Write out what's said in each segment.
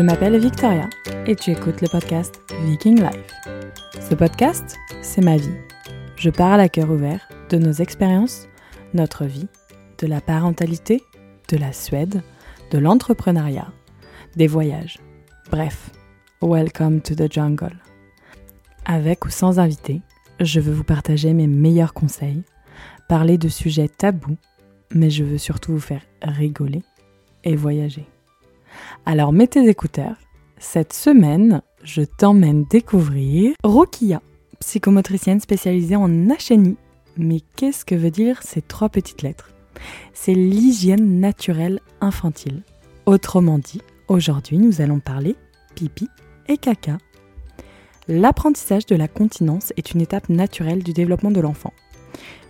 Je m'appelle Victoria et tu écoutes le podcast Viking Life. Ce podcast, c'est ma vie. Je parle à cœur ouvert de nos expériences, notre vie, de la parentalité, de la Suède, de l'entrepreneuriat, des voyages. Bref, welcome to the jungle. Avec ou sans invité, je veux vous partager mes meilleurs conseils, parler de sujets tabous, mais je veux surtout vous faire rigoler et voyager. Alors mets tes écouteurs. Cette semaine, je t'emmène découvrir Rokia, psychomotricienne spécialisée en HNI. Mais qu'est-ce que veut dire ces trois petites lettres? C'est l'hygiène naturelle infantile. Autrement dit, aujourd'hui nous allons parler pipi et caca. L'apprentissage de la continence est une étape naturelle du développement de l'enfant.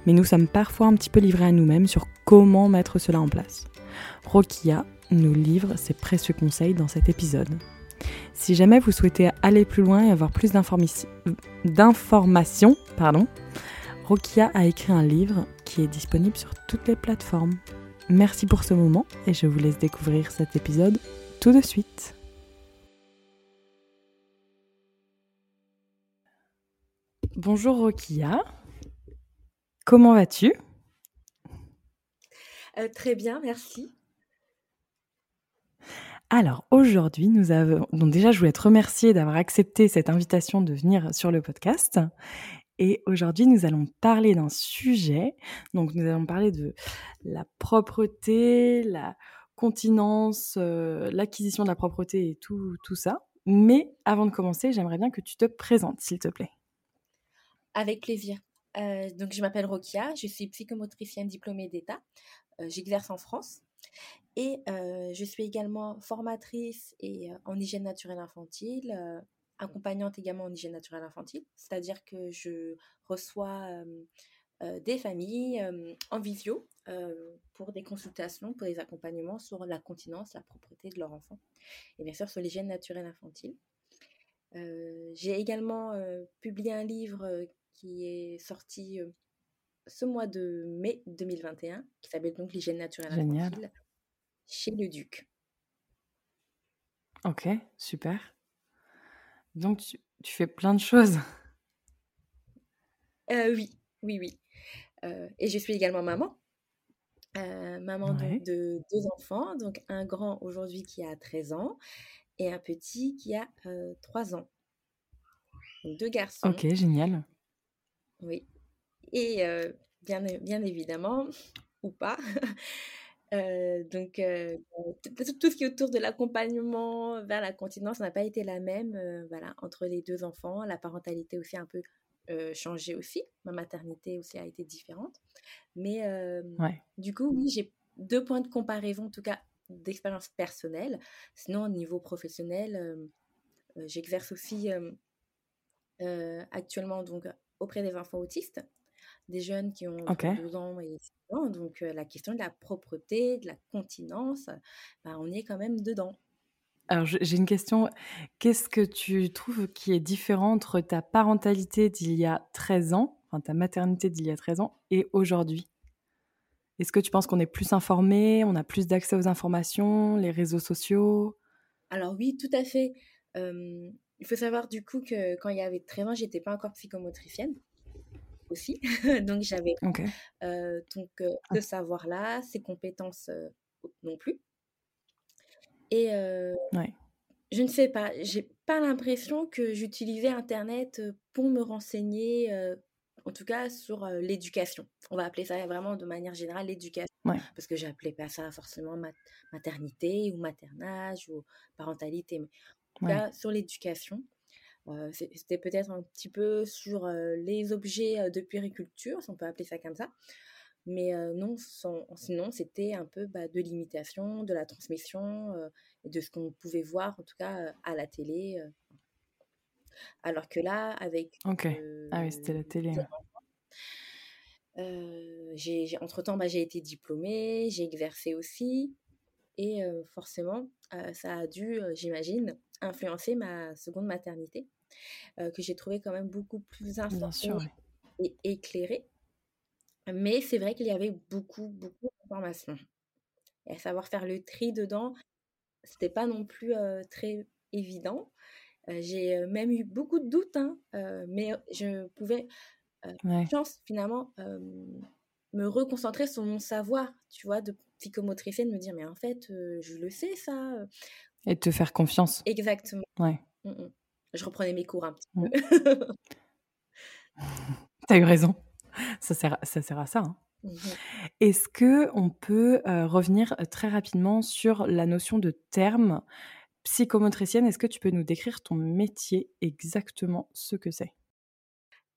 Mais nous sommes parfois un petit peu livrés à nous-mêmes sur comment mettre cela en place. Rokia nous livre ses précieux conseils dans cet épisode. Si jamais vous souhaitez aller plus loin et avoir plus d'informations, pardon, Rokia a écrit un livre qui est disponible sur toutes les plateformes. Merci pour ce moment et je vous laisse découvrir cet épisode tout de suite. Bonjour Rokia, comment vas-tu? Euh, Très bien, merci. Alors aujourd'hui, nous avons donc déjà je voulais te remercier d'avoir accepté cette invitation de venir sur le podcast. Et aujourd'hui, nous allons parler d'un sujet. Donc nous allons parler de la propreté, la continence, euh, l'acquisition de la propreté et tout, tout ça. Mais avant de commencer, j'aimerais bien que tu te présentes, s'il te plaît. Avec plaisir. Euh, donc je m'appelle Rokia, je suis psychomotricienne diplômée d'État. Euh, j'exerce en France. Et je suis également formatrice et, en hygiène naturelle infantile, accompagnante également en hygiène naturelle infantile, c'est-à-dire que je reçois des familles en visio pour des consultations, pour des accompagnements sur la continence, la propreté de leur enfant, et bien sûr sur l'hygiène naturelle infantile. J'ai également publié un livre qui est sorti ce mois de mai 2021, qui s'appelle donc l'hygiène naturelle infantile chez le duc. Ok, super. Donc tu, fais plein de choses. Euh, oui, oui, oui. Euh, et je suis également maman. Euh, maman de deux enfants, donc un grand aujourd'hui qui a 13 ans et un petit qui a 3 ans. deux garçons. Ok, génial. Oui. Et bien, bien évidemment, ou pas, Euh, donc, euh, tout ce qui est autour de l'accompagnement vers la continence n'a pas été la même euh, voilà, entre les deux enfants. La parentalité aussi a un peu changé aussi. Ma maternité aussi a été différente. Mais du coup, oui, j'ai deux points de comparaison, en tout cas d'expérience personnelle. Sinon, au niveau professionnel, j'exerce aussi actuellement donc, auprès des enfants autistes des jeunes qui ont 12 ans et 6 ans. Donc, la question de la propreté, de la continence, bah, on y est quand même dedans. Alors, j'ai une question. Qu'est-ce que tu trouves qui est différent entre ta parentalité d'il y a 13 ans, enfin ta maternité d'il y a 13 ans, et aujourd'hui? Est-ce que tu penses qu'on est plus informé, on a plus d'accès aux informations, les réseaux sociaux? Alors oui, tout à fait. il faut savoir du coup que quand il y avait 13 ans, j'étais pas encore psychomotricienne aussi. donc, j'avais euh, donc euh, ah. ce savoir-là, ces compétences euh, non plus. Et je ne sais pas, j'ai pas l'impression que j'utilisais Internet pour me renseigner, en tout cas sur l'éducation. On va appeler ça vraiment de manière générale l'éducation. Parce que j'appelais pas ça forcément maternité ou maternage ou parentalité. Mais en tout cas, sur l'éducation. Euh, c'était peut-être un petit peu sur euh, les objets euh, de puériculture, si on peut appeler ça comme ça. Mais non, sinon, c'était un peu bah, de l'imitation, de la transmission, de ce qu'on pouvait voir, en tout cas, à la télé. Alors que là, avec... Ok. ah oui, c'était la télé. j'ai, entre-temps, bah, j'ai été diplômée, j'ai exercé aussi. Et forcément, ça a dû, j'imagine, influencer ma seconde maternité. Euh, que j'ai trouvé quand même beaucoup plus informée et éclairée. Mais c'est vrai qu'il y avait beaucoup, beaucoup d'informations. Et à savoir faire le tri dedans, c'était pas non plus très évident. j'ai même eu beaucoup de doutes, hein, mais je pouvais, chance finalement, me reconcentrer sur mon savoir, tu vois, de psychomotricienne, me dire, mais en fait, je le sais ça. Et te faire confiance. Exactement. Ouais. Mmh, mmh. Je reprenais mes cours un petit peu. T'as eu raison. Ça sert, ça sert à ça. Hein. Mmh Est-ce que on peut revenir très rapidement sur la notion de terme psychomotricienne? Est-ce que tu peux nous décrire ton métier exactement ce que c'est?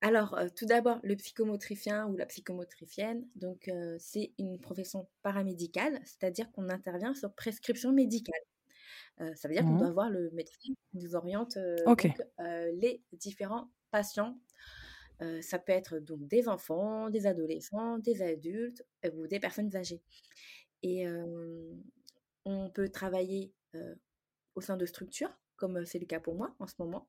Alors, tout d'abord, le psychomotricien ou la psychomotricienne, donc c'est une profession paramédicale, c'est-à-dire qu'on intervient sur prescription médicale. Ça veut dire qu'on mmh doit voir le médecin qui nous oriente les différents patients ça peut être donc des enfants, des adolescents, des adultes ou des personnes âgées. Et on peut travailler au sein de structures, comme c'est le cas pour moi en ce moment.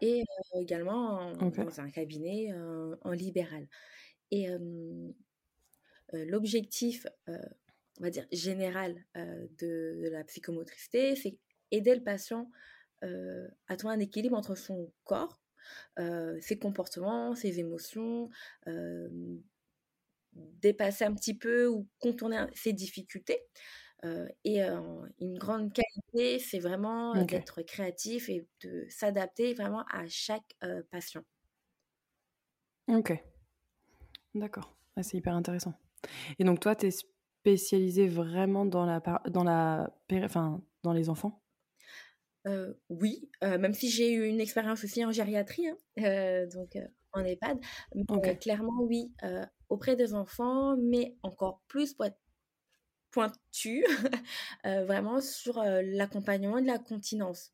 Et également dans un cabinet en libéral. Et l'objectif, on va dire, général de, de, la psychomotricité, c'est aider le patient à trouver un équilibre entre son corps ses comportements, ses émotions, dépasser un petit peu ou contourner ses difficultés. et une grande qualité, c'est vraiment d'être créatif et de s'adapter vraiment à chaque patient. Ok. D'accord. Ah, c'est hyper intéressant. Et donc toi, tu es spécialisé vraiment dans la, dans la, enfin, dans les enfants? Oui, même si j'ai eu une expérience aussi en gériatrie, hein, donc en EHPAD. clairement, oui, auprès des enfants, mais encore plus pointu, vraiment sur l'accompagnement de la continence.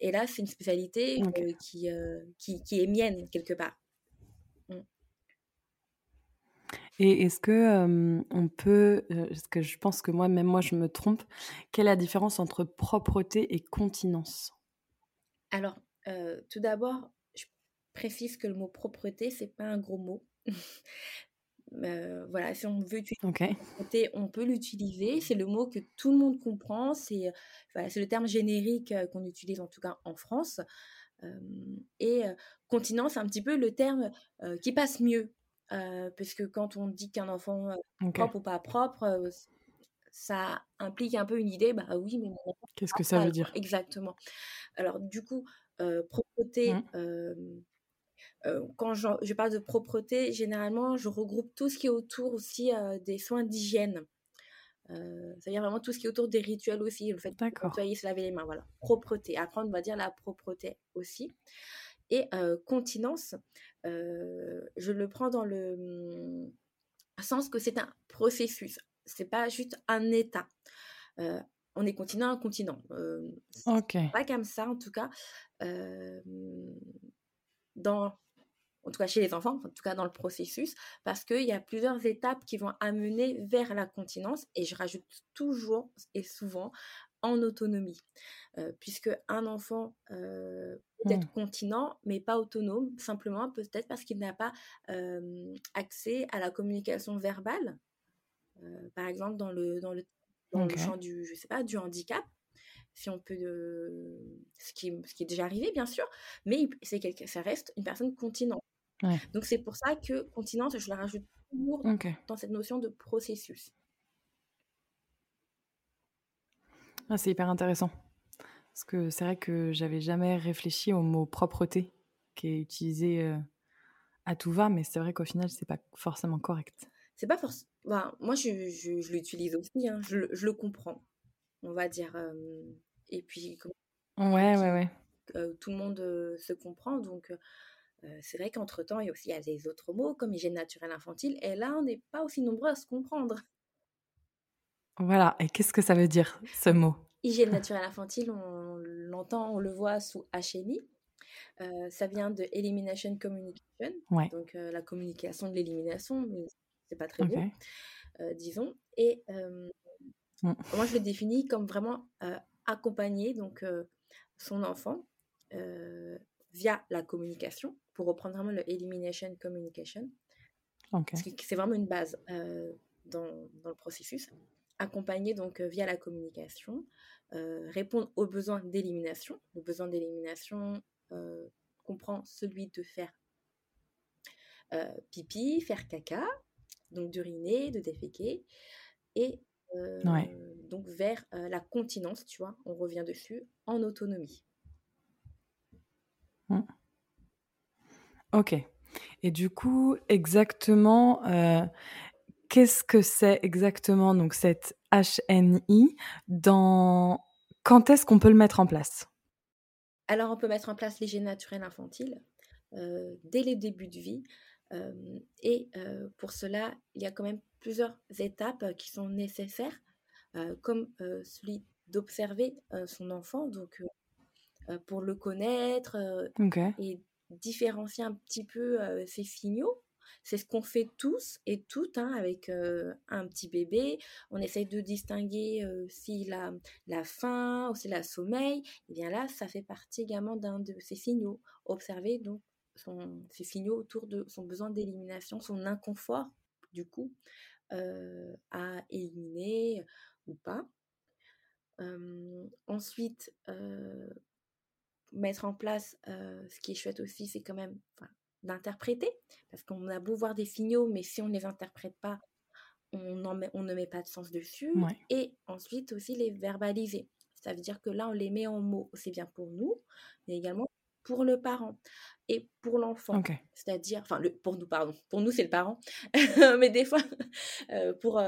et là, c'est une spécialité qui, qui, qui, est mienne quelque part. Et est-ce que on peut, parce que je pense que moi, même moi, je me trompe, quelle est la différence entre propreté et continence? Alors, tout d'abord, je précise que le mot propreté, c'est pas un gros mot. voilà, si on veut utiliser propreté, on peut l'utiliser. C'est le mot que tout le monde comprend. C'est c'est le terme générique qu'on utilise en tout cas en France. et continence, c'est un petit peu le terme qui passe mieux parce que quand on dit qu'un enfant est propre ou pas propre, ça implique un peu une idée, bah oui, mais Qu'est-ce que ça veut dire? Exactement. Alors, du coup, propreté, mmh. quand je, parle de propreté, généralement, je regroupe tout ce qui est autour aussi des soins d'hygiène. C'est-à-dire vraiment tout ce qui est autour des rituels aussi, le fait de nettoyer, se laver les mains, voilà. Propreté. Après, on va dire la propreté aussi. Et continence, je le prends dans le mmh, sens que c'est un processus, c'est pas juste un état. on est continent à continent. ok. Pas comme ça, en tout cas. dans en tout cas chez les enfants, en tout cas dans le processus, parce qu'il y a plusieurs étapes qui vont amener vers la continence, et je rajoute toujours et souvent en autonomie, puisque un enfant peut être mmh. continent, mais pas autonome, simplement peut-être parce qu'il n'a pas accès à la communication verbale, par exemple dans le, dans le, dans le champ du, je sais pas, du handicap, si on peut, ce, qui, ce qui est déjà arrivé bien sûr, mais c'est ça reste une personne continente. Donc c'est pour ça que continente, je la rajoute toujours dans cette notion de processus. Ah, c'est hyper intéressant. Parce que c'est vrai que j'avais jamais réfléchi au mot propreté qui est utilisé euh, à tout va, mais c'est vrai qu'au final, c'est pas forcément correct. C'est pas forcément. moi, je, je, l'utilise aussi, hein. je, je, le comprends, on va dire. et puis, ouais, ouais, ouais. Euh, tout le monde euh, se comprend, donc c'est vrai qu'entre-temps, il y a aussi y a des autres mots comme hygiène naturelle infantile, et là, on n'est pas aussi nombreux à se comprendre. Voilà, et qu'est-ce que ça veut dire ce mot? Hygiène naturelle infantile, on l'entend, on le voit sous HNI. Euh, ça vient de Elimination Communication, donc euh, la communication de l'élimination, mais c'est pas très beau, euh, disons. Et mm. moi, je le définis? Comme vraiment accompagner donc son enfant via la communication, pour reprendre vraiment le Elimination Communication. C'est vraiment une base dans, dans, le processus. Accompagner donc via la communication, répondre aux besoins d'élimination. Le besoin d'élimination comprend celui de faire pipi, faire caca, donc d'uriner, de déféquer, et donc vers la continence, tu vois, on revient dessus, en autonomie. Mmh. Ok. Et du coup, exactement, qu'est-ce que c'est exactement donc cette HNI dans quand est-ce qu'on peut le mettre en place? Alors, on peut mettre en place l'hygiène naturelle infantile dès les débuts de vie. et pour cela, il y a quand même plusieurs étapes qui sont nécessaires, comme celui d'observer son enfant, donc pour le connaître et différencier un petit peu ses signaux. C'est ce qu'on fait tous et toutes hein, avec un petit bébé. On essaye de distinguer s'il a la faim ou s'il a sommeil. Et eh bien là, ça fait partie également d'un de ces signaux. Observer donc ces signaux autour de son besoin d'élimination, son inconfort du coup à éliminer ou pas. ensuite, mettre en place, ce qui est chouette aussi, c'est quand même d'interpréter, parce qu'on a beau voir des signaux, mais si on ne les interprète pas, on, on ne met pas de sens dessus. Et ensuite aussi les verbaliser. Ça veut dire que là, on les met en mots, c'est bien pour nous, mais également pour le parent et pour l'enfant. C'est-à-dire, enfin, le, pour nous, pardon, pour nous, c'est le parent, mais des fois, pour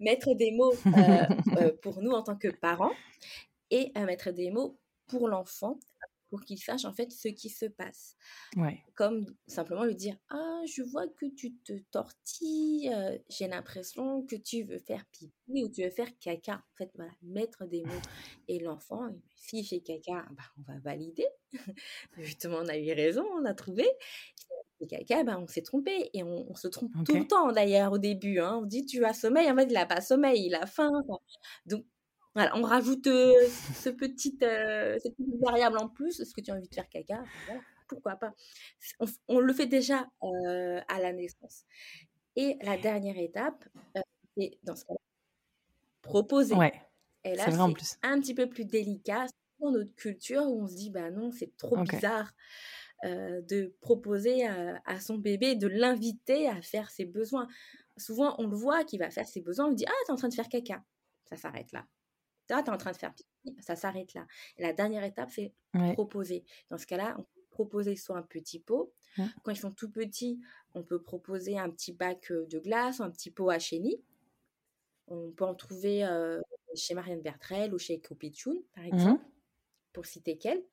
mettre des mots pour nous en tant que parents et mettre des mots pour l'enfant pour qu'il sache en fait ce qui se passe. Comme simplement lui dire Ah, je vois que tu te tortilles, euh, j'ai l'impression que tu veux faire pipi ou tu veux faire caca. En fait, voilà, mettre des mots. Et l'enfant, s'il fait caca, bah, on va valider. Justement, on a eu raison, on a trouvé. Et caca, bah, on s'est trompé. Et on, se trompe tout le temps d'ailleurs au début. Hein. On dit tu as sommeil, en fait, il n'a pas sommeil, il a faim. Donc, voilà, on rajoute ce petit, cette petite variable en plus. Est-ce que tu as envie de faire caca Pourquoi pas on, le fait déjà à la naissance. Et la dernière étape, c'est dans ce cas-là, proposer. Ouais, Et là, c'est un petit peu plus délicat dans notre culture où on se dit, bah non, c'est trop bizarre. de proposer à, à, son bébé, de l'inviter à faire ses besoins. Souvent, on le voit qui va faire ses besoins, on dit Ah, tu es en train de faire caca. Ça s'arrête là tu es en train de faire pipi, ça s'arrête là. Et la dernière étape, c'est proposer. Dans ce cas-là, on peut proposer soit un petit pot. Quand ils sont tout petits, on peut proposer un petit bac de glace, un petit pot à chenille. On peut en trouver chez Marianne Bertrel ou chez Kopichun, par mmh exemple, pour citer qu'elle.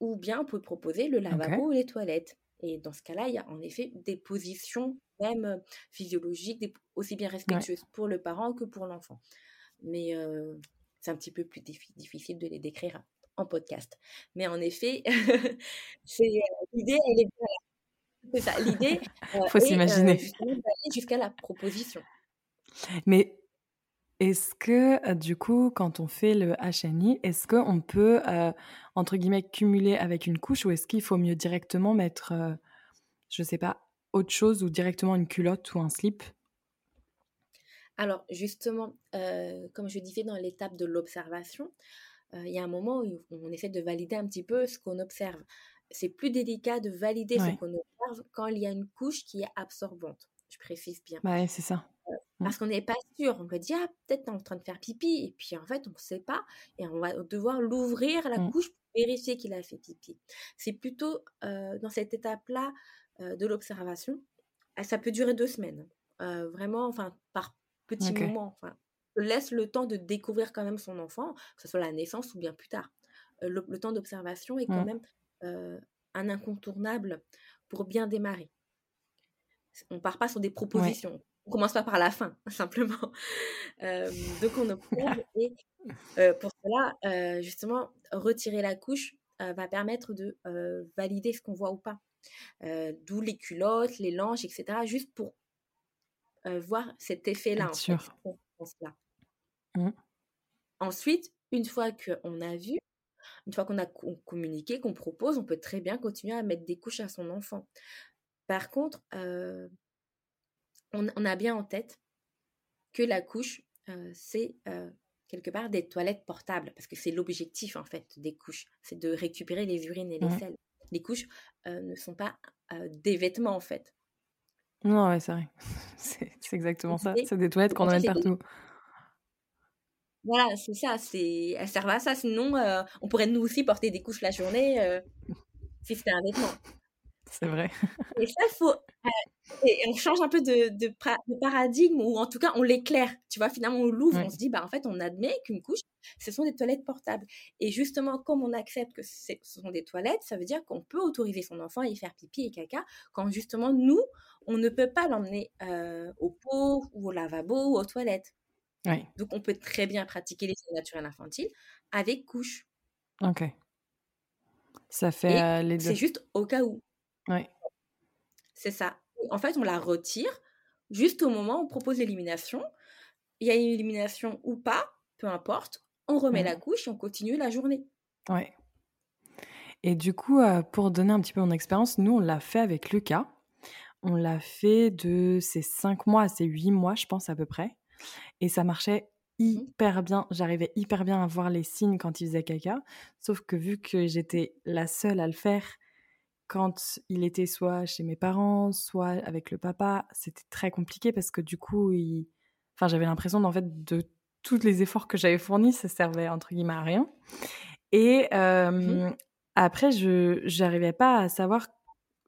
ou bien on peut proposer le lavabo ou les toilettes. Et dans ce cas-là, il y a en effet des positions même physiologiques, aussi bien respectueuses pour le parent que pour l'enfant mais c'est un petit peu plus difficile de les décrire en podcast. Mais en effet, c'est l'idée, elle est C'est ça, l'idée. faut s'imaginer. jusqu'à la proposition. Mais est-ce que, du coup, quand on fait le HNI, est-ce qu'on peut, entre guillemets, cumuler avec une couche ou est-ce qu'il faut mieux directement mettre, je sais pas, autre chose ou directement une culotte ou un slip? Alors justement, euh, comme je disais dans l'étape de l'observation, euh, il y a un moment où on essaie de valider un petit peu ce qu'on observe. C'est plus délicat de valider ce qu'on observe quand il y a une couche qui est absorbante. Je précise bien. Ouais, c'est ça. Euh, mmh. Parce qu'on n'est pas sûr. On peut dire, ah, peut-être tu es en train de faire pipi. Et puis en fait, on ne sait pas. Et on va devoir l'ouvrir, la mmh. couche, pour vérifier qu'il a fait pipi. C'est plutôt dans cette étape-là de l'observation. Ah, ça peut durer deux semaines. vraiment, enfin, par petit moment. Enfin, laisse le temps de découvrir quand même son enfant, que ce soit la naissance ou bien plus tard. le, temps d'observation est quand mmh. même un incontournable pour bien démarrer. On part pas sur des propositions. On commence pas par la fin, simplement. donc on observe et pour cela, justement, retirer la couche va permettre de valider ce qu'on voit ou pas. D'où les culottes, les langes, etc. Juste pour voir cet effet-là, en fait, mmh. Ensuite, une fois qu'on a vu, une fois qu'on a communiqué, qu'on propose, on peut très bien continuer à mettre des couches à son enfant. Par contre, on, a bien en tête que la couche, c'est quelque part des toilettes portables, parce que c'est l'objectif en fait des couches, c'est de récupérer les urines et les mmh. selles. Les couches ne sont pas des vêtements en fait. Non, ouais, c'est vrai. c'est exactement ça. C'est des toilettes qu'on emmène partout. Voilà, c'est ça. C'est... Elles servent à ça. Sinon, on pourrait nous aussi porter des couches la journée si c'était un vêtement. C'est vrai. Et ça, il faut. et on change un peu de, de, paradigme, ou en tout cas, on l'éclaire. Tu vois, finalement, on l'ouvre, on se dit, bah, en fait, on admet qu'une couche, ce sont des toilettes portables. Et justement, comme on accepte que ce sont des toilettes, ça veut dire qu'on peut autoriser son enfant à y faire pipi et caca, quand justement, nous, on ne peut pas l'emmener au pot, ou au lavabo, ou aux toilettes. Donc, on peut très bien pratiquer les naturels infantiles avec couche. Ok. Ça fait les deux. C'est juste au cas où. Oui. C'est ça. En fait, on la retire juste au moment où on propose l'élimination. Il y a une élimination ou pas, peu importe. On remet la couche et on continue la journée. Oui. Et du coup, euh, pour donner un petit peu mon expérience, nous, on l'a fait avec Lucas. On l'a fait de ces 5 mois à ces 8 mois, je pense, à peu près. Et ça marchait mmh hyper bien. J'arrivais hyper bien à voir les signes quand il faisait caca. Sauf que vu que j'étais la seule à le faire quand il était soit chez mes parents, soit avec le papa, c'était très compliqué parce que du coup, il... enfin, j'avais l'impression d'en fait de tous les efforts que j'avais fournis, ça servait entre guillemets à rien. Et mmh après, je j'arrivais pas à savoir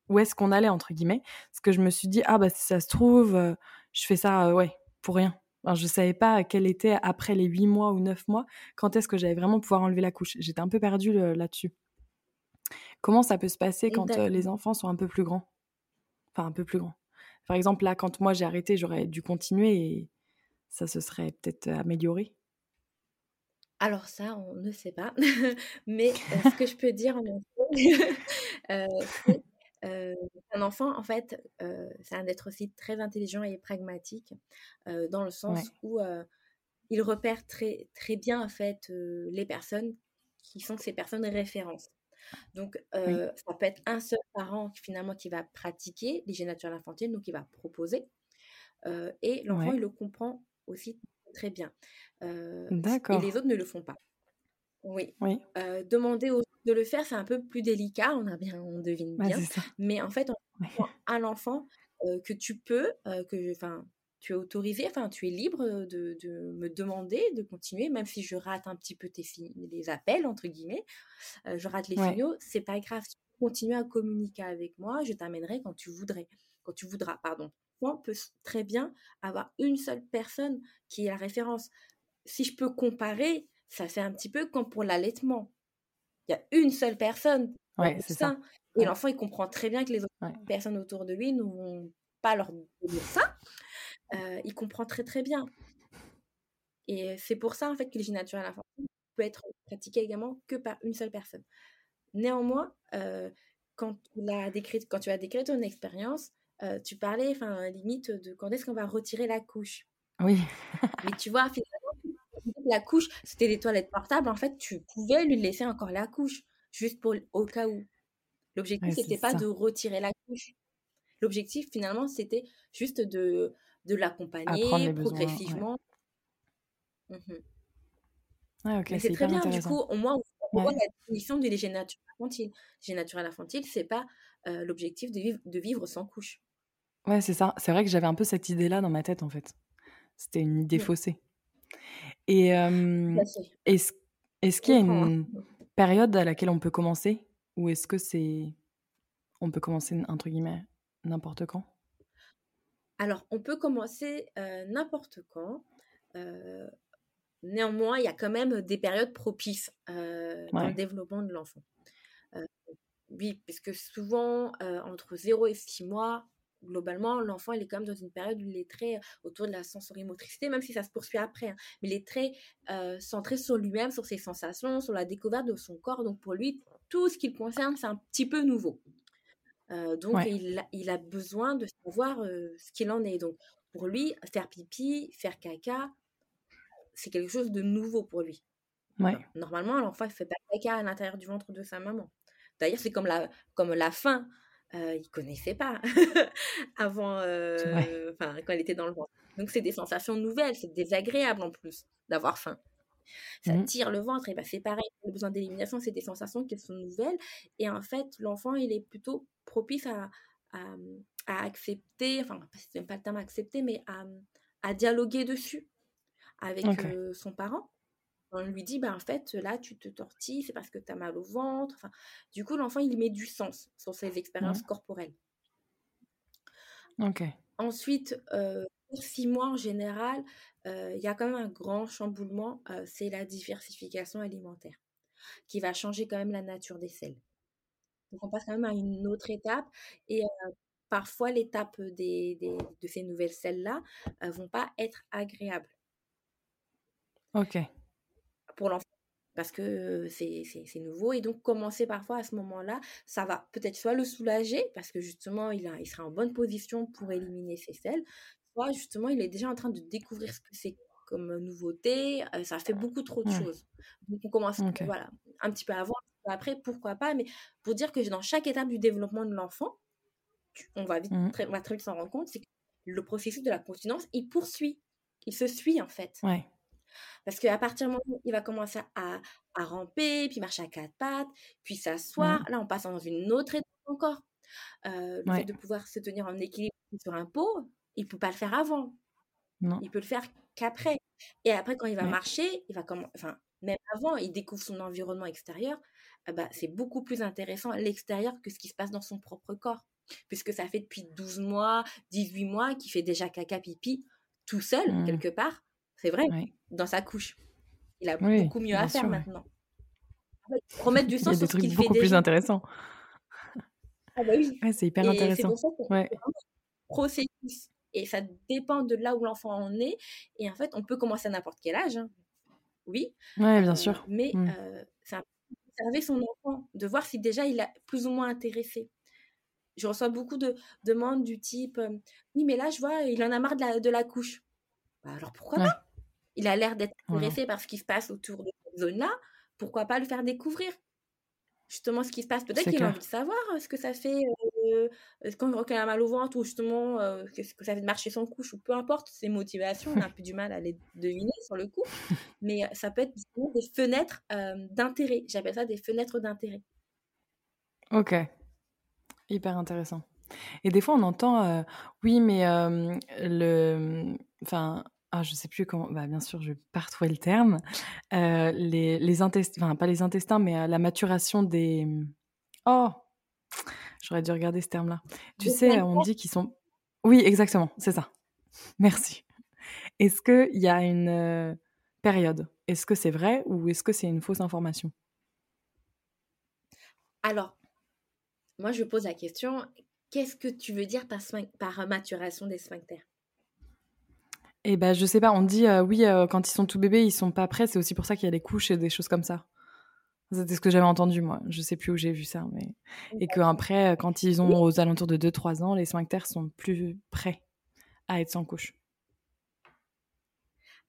où est-ce qu'on allait entre guillemets, parce que je me suis dit ah bah si ça se trouve, je fais ça ouais pour rien. Je je savais pas quel était après les huit mois ou neuf mois, quand est-ce que j'allais vraiment pouvoir enlever la couche. J'étais un peu perdue là-dessus. Comment ça peut se passer quand les enfants sont un peu plus grands? Enfin, un peu plus grands. Par exemple, là, quand moi j'ai arrêté, j'aurais dû continuer et ça se serait peut-être amélioré. Alors ça, on ne sait pas. Mais ce que je peux dire en c'est un enfant, en fait, c'est un être aussi très intelligent et pragmatique, dans le sens où il repère très, très bien, en fait, les personnes qui sont ses personnes de référence. Donc, ça peut être un seul parent finalement qui va pratiquer l'hygiène naturelle infantile, donc qui va proposer. et l'enfant, il le comprend aussi très bien. D'accord. Et les autres ne le font pas. Oui. oui. demander aux de le faire, c'est un peu plus délicat, on, a bien, on devine bien. mais en fait, on à l'enfant que tu peux, que, enfin, tu es autorisé, enfin, tu es libre de, de, me demander de continuer, même si je rate un petit peu tes les appels, entre guillemets, je rate les signaux, c'est pas grave. Tu continues à communiquer avec moi, je t'amènerai quand tu voudrais, quand tu voudras, pardon. On peut très bien avoir une seule personne qui est la référence. Si je peux comparer, ça fait un petit peu comme pour l'allaitement. Il y a une seule personne ouais, c'est ça. Et l'enfant, il comprend très bien que les autres personnes autour de lui ne vont pas leur dire ça il comprend très très bien. Et c'est pour ça en fait que l'hygiène naturelle infantile peut être pratiqué également que par une seule personne. Néanmoins, quand, tu as décrit, quand tu as décrit ton expérience, tu parlais, enfin, limite de quand est-ce qu'on va retirer la couche. Oui. Mais tu vois, la couche, c'était des toilettes portables. En fait, tu pouvais lui laisser encore la couche, juste pour au cas où. L'objectif, c'était pas de retirer la couche. L'objectif, finalement, c'était juste de, de l'accompagner progressivement. Mmh c'est très bien, du coup, au moins, on voit la définition de l'hygiène naturelle infantile. Naturelle infantile, c'est pas l'objectif de vivre, de vivre sans couche. Ouais, c'est ça. C'est vrai que j'avais un peu cette idée-là dans ma tête, en fait. C'était une idée mmh. faussée. Et est-ce est qu'il y a une période à laquelle on peut commencer? Ou est-ce que c'est. On peut commencer, entre guillemets, n'importe quand? Alors, on peut commencer n'importe quand. néanmoins, il y a quand même des périodes propices dans le développement de l'enfant. oui, puisque souvent, entre 0 et 6 mois, globalement, l'enfant, il est quand même dans une période où il est très autour de la sensorimotricité, même si ça se poursuit après. Hein. mais il est très centré sur lui-même, sur ses sensations, sur la découverte de son corps. Donc, pour lui, tout ce qui le concerne, c'est un petit peu nouveau donc, il, a besoin de savoir ce qu'il en est. Donc, pour lui, faire pipi, faire caca, c'est quelque chose de nouveau pour lui. Normalement, l'enfant ne fait pas caca à l'intérieur du ventre de sa maman. D'ailleurs, c'est comme la, comme la faim. Euh, il connaissait pas avant, quand elle était dans le ventre. Donc c'est des sensations nouvelles, c'est désagréable en plus d'avoir faim. Ça mmh. tire le ventre, et bah, c'est pareil, le besoin d'élimination, c'est des sensations qui sont nouvelles. Et en fait, l'enfant, il est plutôt propice à, à, accepter, enfin, c'est même pas le terme accepter, mais à, à dialoguer dessus avec son parent. On lui dit, bah, en fait, là, tu te tortilles, c'est parce que tu as mal au ventre. Enfin, du coup, l'enfant, il met du sens sur ses expériences corporelles. Ok. Ensuite, pour six mois en général, il y a quand même un grand chamboulement, c'est la diversification alimentaire, qui va changer quand même la nature des selles. Donc on passe quand même à une autre étape et parfois l'étape des, de ces nouvelles selles-là ne vont pas être agréables. Ok. Pour l'enfant parce que c'est nouveau. Et donc, commencer parfois à ce moment-là, ça va peut-être soit le soulager, parce que justement, il, a, il sera en bonne position pour éliminer ses selles, soit justement, il est déjà en train de découvrir ce que c'est comme nouveauté. ça fait beaucoup trop de choses. Donc, on commence voilà, un petit peu avant, après, pourquoi pas. Mais pour dire que dans chaque étape du développement de l'enfant, on va, vite, mmh. très, on va très vite s'en rendre compte, c'est que le processus de la continence, il poursuit. Il se suit, en fait. Ouais. Parce qu'à partir du moment où il va commencer à, à ramper, puis marcher à quatre pattes, puis s'asseoir, là, on passe dans une autre étape encore. Euh, le fait de pouvoir se tenir en équilibre sur un pot, il ne peut pas le faire avant. Non. Il peut le faire qu'après. Et après, quand il va marcher, il va comment, enfin, même avant, il découvre son environnement extérieur. Ah bah, c'est beaucoup plus intéressant à l'extérieur que ce qui se passe dans son propre corps. Puisque ça fait depuis 12 mois, 18 mois qu'il fait déjà caca pipi tout seul, mmh. quelque part. C'est vrai, dans sa couche. Il a beaucoup mieux à faire maintenant. Remettre du sens Il y a des trucs beaucoup plus intéressants. Ah bah oui. c'est hyper intéressant. C'est processus. Et ça dépend de là où l'enfant en est. Et en fait, on peut commencer à n'importe quel âge. Hein. Oui. Oui, bien euh, sûr. Mais mmh. euh, ça observer son enfant, de voir si déjà il a plus ou moins intéressé. Je reçois beaucoup de demandes du type euh, Oui, mais là, je vois, il en a marre de la, de la couche. Bah, alors pourquoi pas? Il a l'air d'être intéressé par ce qui se passe autour de cette zone-là. Pourquoi pas le faire découvrir? Justement ce qui se passe Peut-être qu'il a envie de savoir euh, ce que ça fait euh, quand il a mal au ventre ou justement euh, ce que ça fait de marcher sans couche ou peu importe ses motivations. On a un peu du mal à les deviner sur le coup. Mais ça peut être des fenêtres d'intérêt. J'appelle ça des fenêtres d'intérêt. Ok. Hyper intéressant. Et des fois, on entend, oui, mais le, enfin, ah, je sais plus comment, bah, bien sûr, je vais pas retrouver le terme, euh, les, les intestins, enfin pas les intestins, mais euh, la maturation des... Oh J'aurais dû regarder ce terme-là. Tu sais, on dit qu'ils sont... Oui, exactement, c'est ça. Merci. Est-ce qu'il y a une euh, période? Est-ce que c'est vrai ou est-ce que c'est une fausse information? Alors, moi je pose la question, qu'est-ce que tu veux dire par, par maturation des sphincters? Et ben, je sais pas, on dit euh, oui, euh, quand ils sont tout bébés, ils sont pas prêts, c'est aussi pour ça qu'il y a des couches et des choses comme ça. C'était ce que j'avais entendu, moi. Je sais plus où j'ai vu ça, mais. Et qu'après, quand ils ont aux alentours de 2-3 ans, les sphincters sont plus prêts à être sans couche.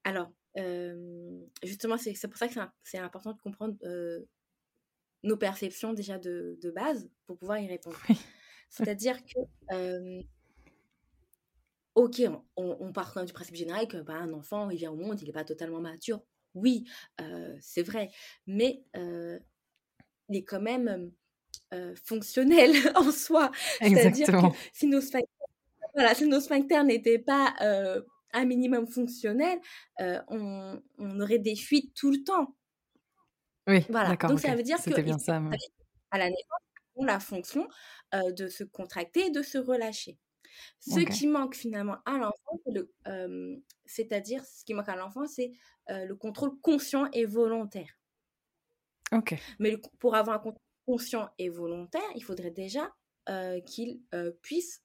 Alors, euh, justement, c'est pour ça que c'est important de comprendre nos perceptions déjà de, de, base pour pouvoir y répondre. C'est-à-dire que ok, on, part quand même du principe général que bah, un enfant, il vient au monde, il n'est pas totalement mature. Oui, euh, c'est vrai, mais euh, il est quand même euh, fonctionnel en soi. C'est-à-dire que si nos sphincters, n'étaient pas un minimum fonctionnels, on, aurait des fuites tout le temps. Oui, voilà. Donc ça veut dire que bien ça, à la naissance, ont la fonction de se contracter et de se relâcher. Ce qui manque finalement à l'enfant, c'est-à-dire ce qui manque à l'enfant, c'est le contrôle conscient et volontaire. Ok. Mais pour avoir un contrôle conscient et volontaire, il faudrait déjà qu'il puisse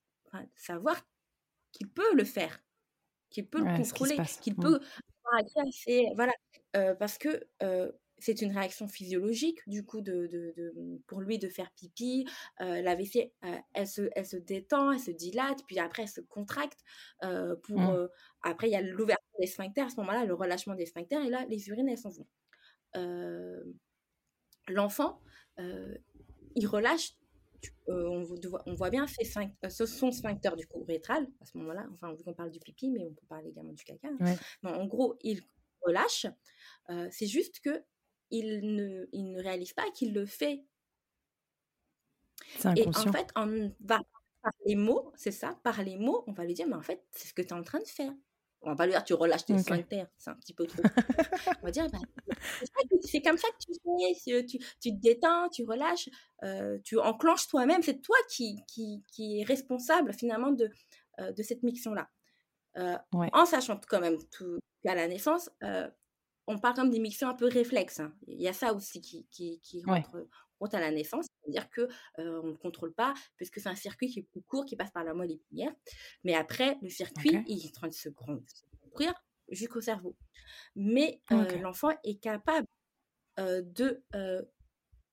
savoir qu'il peut le faire, qu'il peut le contrôler, qu'il mmh. peut avoir accès à ses... Voilà, parce que c'est une réaction physiologique, du coup, de, de, pour lui de faire pipi. Euh, la vessie, euh, elle, se, elle se détend, elle se dilate, puis après, elle se contracte. Euh, pour, mmh. après, il y a l'ouverture des sphincters, à ce moment-là, le relâchement des sphincters, et là, les urines, elles s'en vont. L'enfant, il relâche on, on, voit bien ces cinq, ce son sphincter du coup rétral à ce moment-là. Enfin, vu qu'on parle du pipi, mais on peut parler également du caca. Hein. en gros, il relâche. c'est juste que il ne, il ne réalise pas qu'il le fait. Et en fait, on va par les mots, c'est ça, par les mots, on va lui dire, mais en fait, c'est ce que tu es en train de faire. On va pas lui dire, tu relâches tes okay. c'est un petit peu trop. on va dire, bah, c'est comme ça que tu fais, tu, tu te détends, tu relâches, euh, tu enclenches toi-même, c'est toi qui, qui, qui, est responsable finalement de, euh, de cette mission-là. Euh, en sachant quand même tout qu'à la naissance, on parle comme des missions un peu réflexes. Hein. Il y a ça aussi qui, qui, qui rentre compte à la naissance, c'est-à-dire que on ne contrôle pas, puisque c'est un circuit qui est plus court, qui passe par la moelle épinière. Mais après, le circuit, il est en train de se construire jusqu'au cerveau. Mais l'enfant est capable de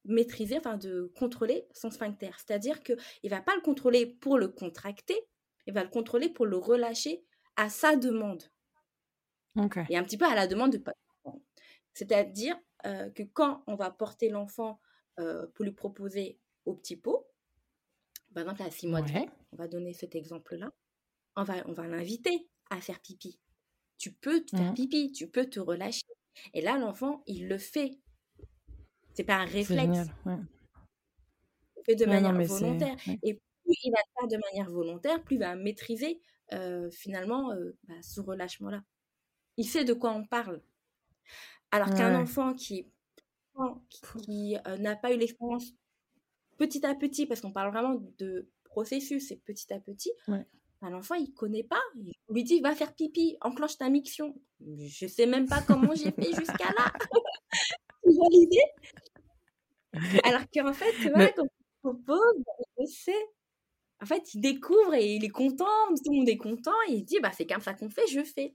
maîtriser, enfin de contrôler son sphincter. C'est-à-dire qu'il ne va pas le contrôler pour le contracter, il va le contrôler pour le relâcher à sa demande. Et un petit peu à la demande de c'est-à-dire que quand on va porter l'enfant pour lui proposer au petit pot, par exemple à 6 mois de vie, on va donner cet exemple-là, on va, on va l'inviter à faire pipi. Tu peux te faire mmh. pipi, tu peux te relâcher. Et là, l'enfant, il le fait. C'est pas un réflexe. Il fait de manière volontaire. Et plus il va faire de manière volontaire, plus il va maîtriser finalement bah, ce relâchement-là. Il sait de quoi on parle. Alors qu'un enfant qui, qui euh, n'a pas eu l'expérience petit à petit, parce qu'on parle vraiment de processus et petit à petit, ouais. Ben, l'enfant, il connaît pas. On lui dit, va faire pipi, enclenche ta miction. Je sais même pas comment j'ai fait jusqu'à là. tu vois l'idée? Alors qu'en fait, tu vois, quand on propose, il sait. En fait, il découvre et il est content, tout le monde est content, et il dit, bah, c'est comme ça qu'on fait, je fais.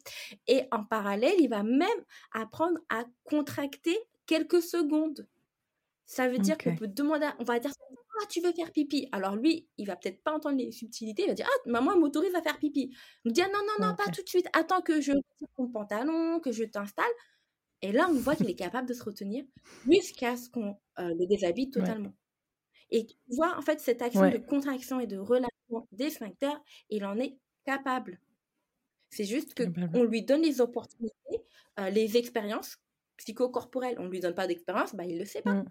Et en parallèle, il va même apprendre à contracter quelques secondes. Ça veut dire qu'on peut demander, on va dire, ah, tu veux faire pipi? Alors lui, il va peut-être pas entendre les subtilités, il va dire, ah, maman m'autorise à faire pipi. Il dit, ah, non, non, non, pas tout de suite, attends que je tire ton pantalon, que je t'installe. Et là, on voit qu'il est capable de se retenir jusqu'à ce qu'on euh, le déshabille totalement. Et tu vois, en fait, cette action de contraction et de relâchement des sphincters, il en est capable. C'est juste qu'on lui donne les opportunités, euh, les expériences psychocorporelles. On ne lui donne pas d'expérience, bah, il ne le sait pas. Mmh.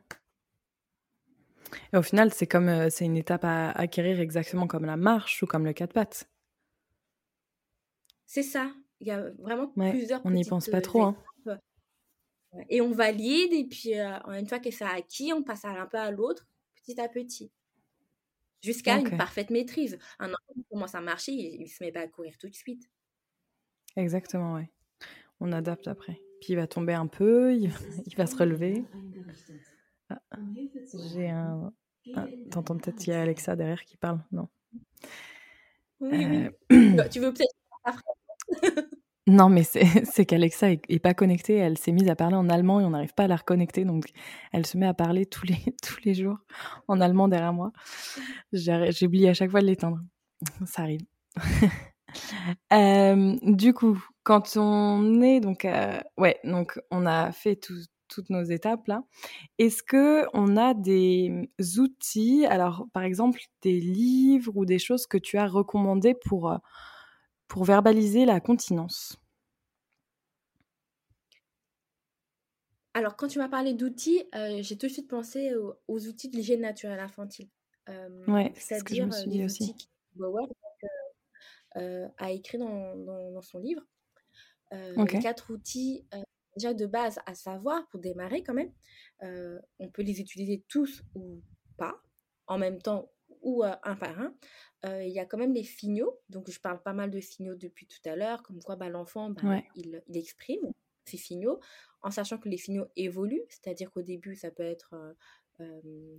Et au final, c'est comme euh, c'est une étape à acquérir exactement comme la marche ou comme le quatre pattes. C'est ça. Il y a vraiment plusieurs. On n'y pense pas trop. Hein. Et on valide, et puis euh, une fois que ça a acquis, on passe un peu à l'autre petit à petit, jusqu'à une parfaite maîtrise. Un enfant qui commence à marcher, il ne se met pas à courir tout de suite. Exactement, oui. On adapte après. Puis il va tomber un peu, il, va se relever. Ah, j'ai un. Ah, T'entends peut-être qu'il y a Alexa derrière qui parle? Non. Oui, oui. Euh, tu veux peut-être. Non, mais c'est qu'Alexa est, pas connectée. Elle s'est mise à parler en allemand et on n'arrive pas à la reconnecter. Donc, elle se met à parler tous les, tous les jours en allemand derrière moi. J'oublie à chaque fois de l'éteindre. Ça arrive. euh, du coup, quand on est donc, euh, ouais, donc on a fait toutes nos étapes là. Est-ce que on a des outils, alors par exemple des livres ou des choses que tu as recommandées pour euh, pour verbaliser la continence Alors, quand tu m'as parlé d'outils, euh, j'ai tout de suite pensé aux, outils de l'hygiène naturelle infantile. Euh, c'est ce que je me suis dit aussi. Bauer euh, a écrit dans, dans, son livre. Les quatre outils déjà de base à savoir pour démarrer quand même. on peut les utiliser tous ou pas, en même temps ou un par un il y a quand même les signaux. Donc, je parle pas mal de signaux depuis tout à l'heure, comme quoi bah, l'enfant, bah, il, exprime ces signaux, en sachant que les signaux évoluent, c'est-à-dire qu'au début, ça peut être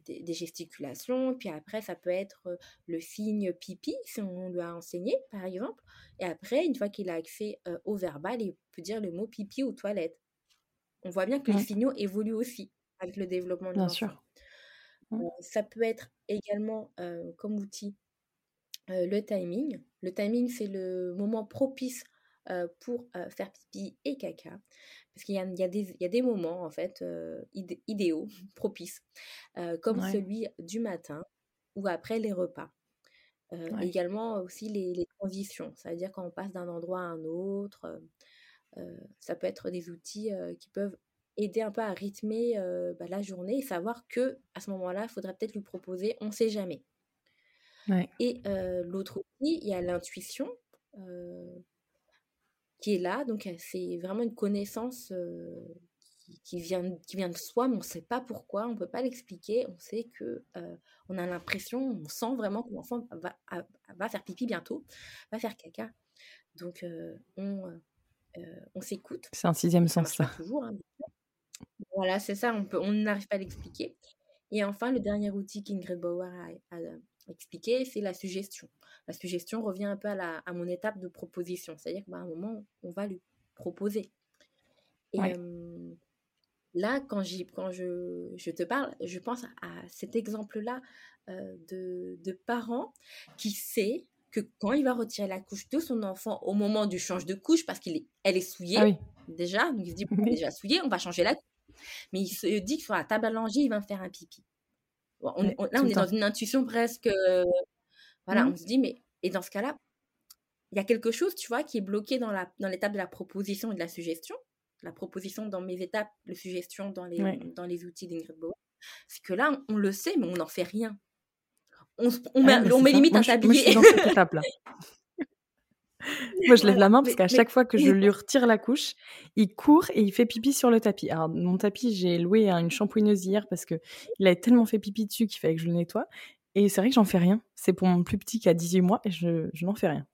des, gesticulations, puis après, ça peut être le signe pipi, si on lui a enseigné, par exemple. Et après, une fois qu'il a accès au verbal, il peut dire le mot pipi ou toilette. On voit bien que les signaux évoluent aussi avec le développement de l'enfant. ça peut être également comme outil le timing. Le timing, c'est le moment propice pour faire pipi et caca. Parce qu'il y, y, a des moments, en fait, idéaux, propices, comme celui du matin, ou après les repas. Également aussi les, les transitions, c'est-à-dire quand on passe d'un endroit à un autre. ça peut être des outils qui peuvent aider un peu à rythmer bah, la journée et savoir que à ce moment-là, il faudrait peut-être lui proposer, on ne sait jamais. Et l'autre outil, il y a l'intuition qui est là. Donc, c'est vraiment une connaissance qui, vient, qui vient de soi, mais on ne sait pas pourquoi, on ne peut pas l'expliquer. On sait que on a l'impression, on sent vraiment que l'enfant va, va, faire pipi bientôt, va faire caca. Donc, on, on s'écoute. C'est un sixième sens, ça. Toujours, hein, voilà, c'est ça, on n'arrive pas à l'expliquer. Et enfin, le dernier outil qu'Ingrid Bauer a, expliqué, c'est la suggestion. La suggestion revient un peu à, la, à mon étape de proposition, c'est-à-dire qu'à un moment, on va lui proposer. Et là, quand, quand je, je, te parle, je pense à cet exemple-là de, de parents qui sait que quand il va retirer la couche de son enfant au moment du change de couche, parce qu'elle est, elle est souillée ah déjà, donc il se dit, bon, est déjà souillée, on va changer la couche. Mais il se dit que sur la table à langer, il va me faire un pipi. Là, on est dans une intuition presque. voilà, mmh. on se dit, mais. Et dans ce cas-là, il y a quelque chose, tu vois, qui est bloqué dans, la, dans l'étape de la proposition et de la suggestion. La proposition dans mes étapes, la suggestion dans les, dans les outils d'Ingrid Bauer. C'est que là, on, le sait, mais on n'en fait rien. On, on, ah met, on met limite un tablier. Moi, je suis dans cette étape-là. Moi, je lève la main parce qu'à chaque fois que je lui retire la couche, il court et il fait pipi sur le tapis. Alors, mon tapis, j'ai loué une shampooineuse hier parce qu'il avait tellement fait pipi dessus qu'il fallait que je le nettoie. Et c'est vrai que j'en fais rien. C'est pour mon plus petit qui a 18 mois et je, je n'en fais rien.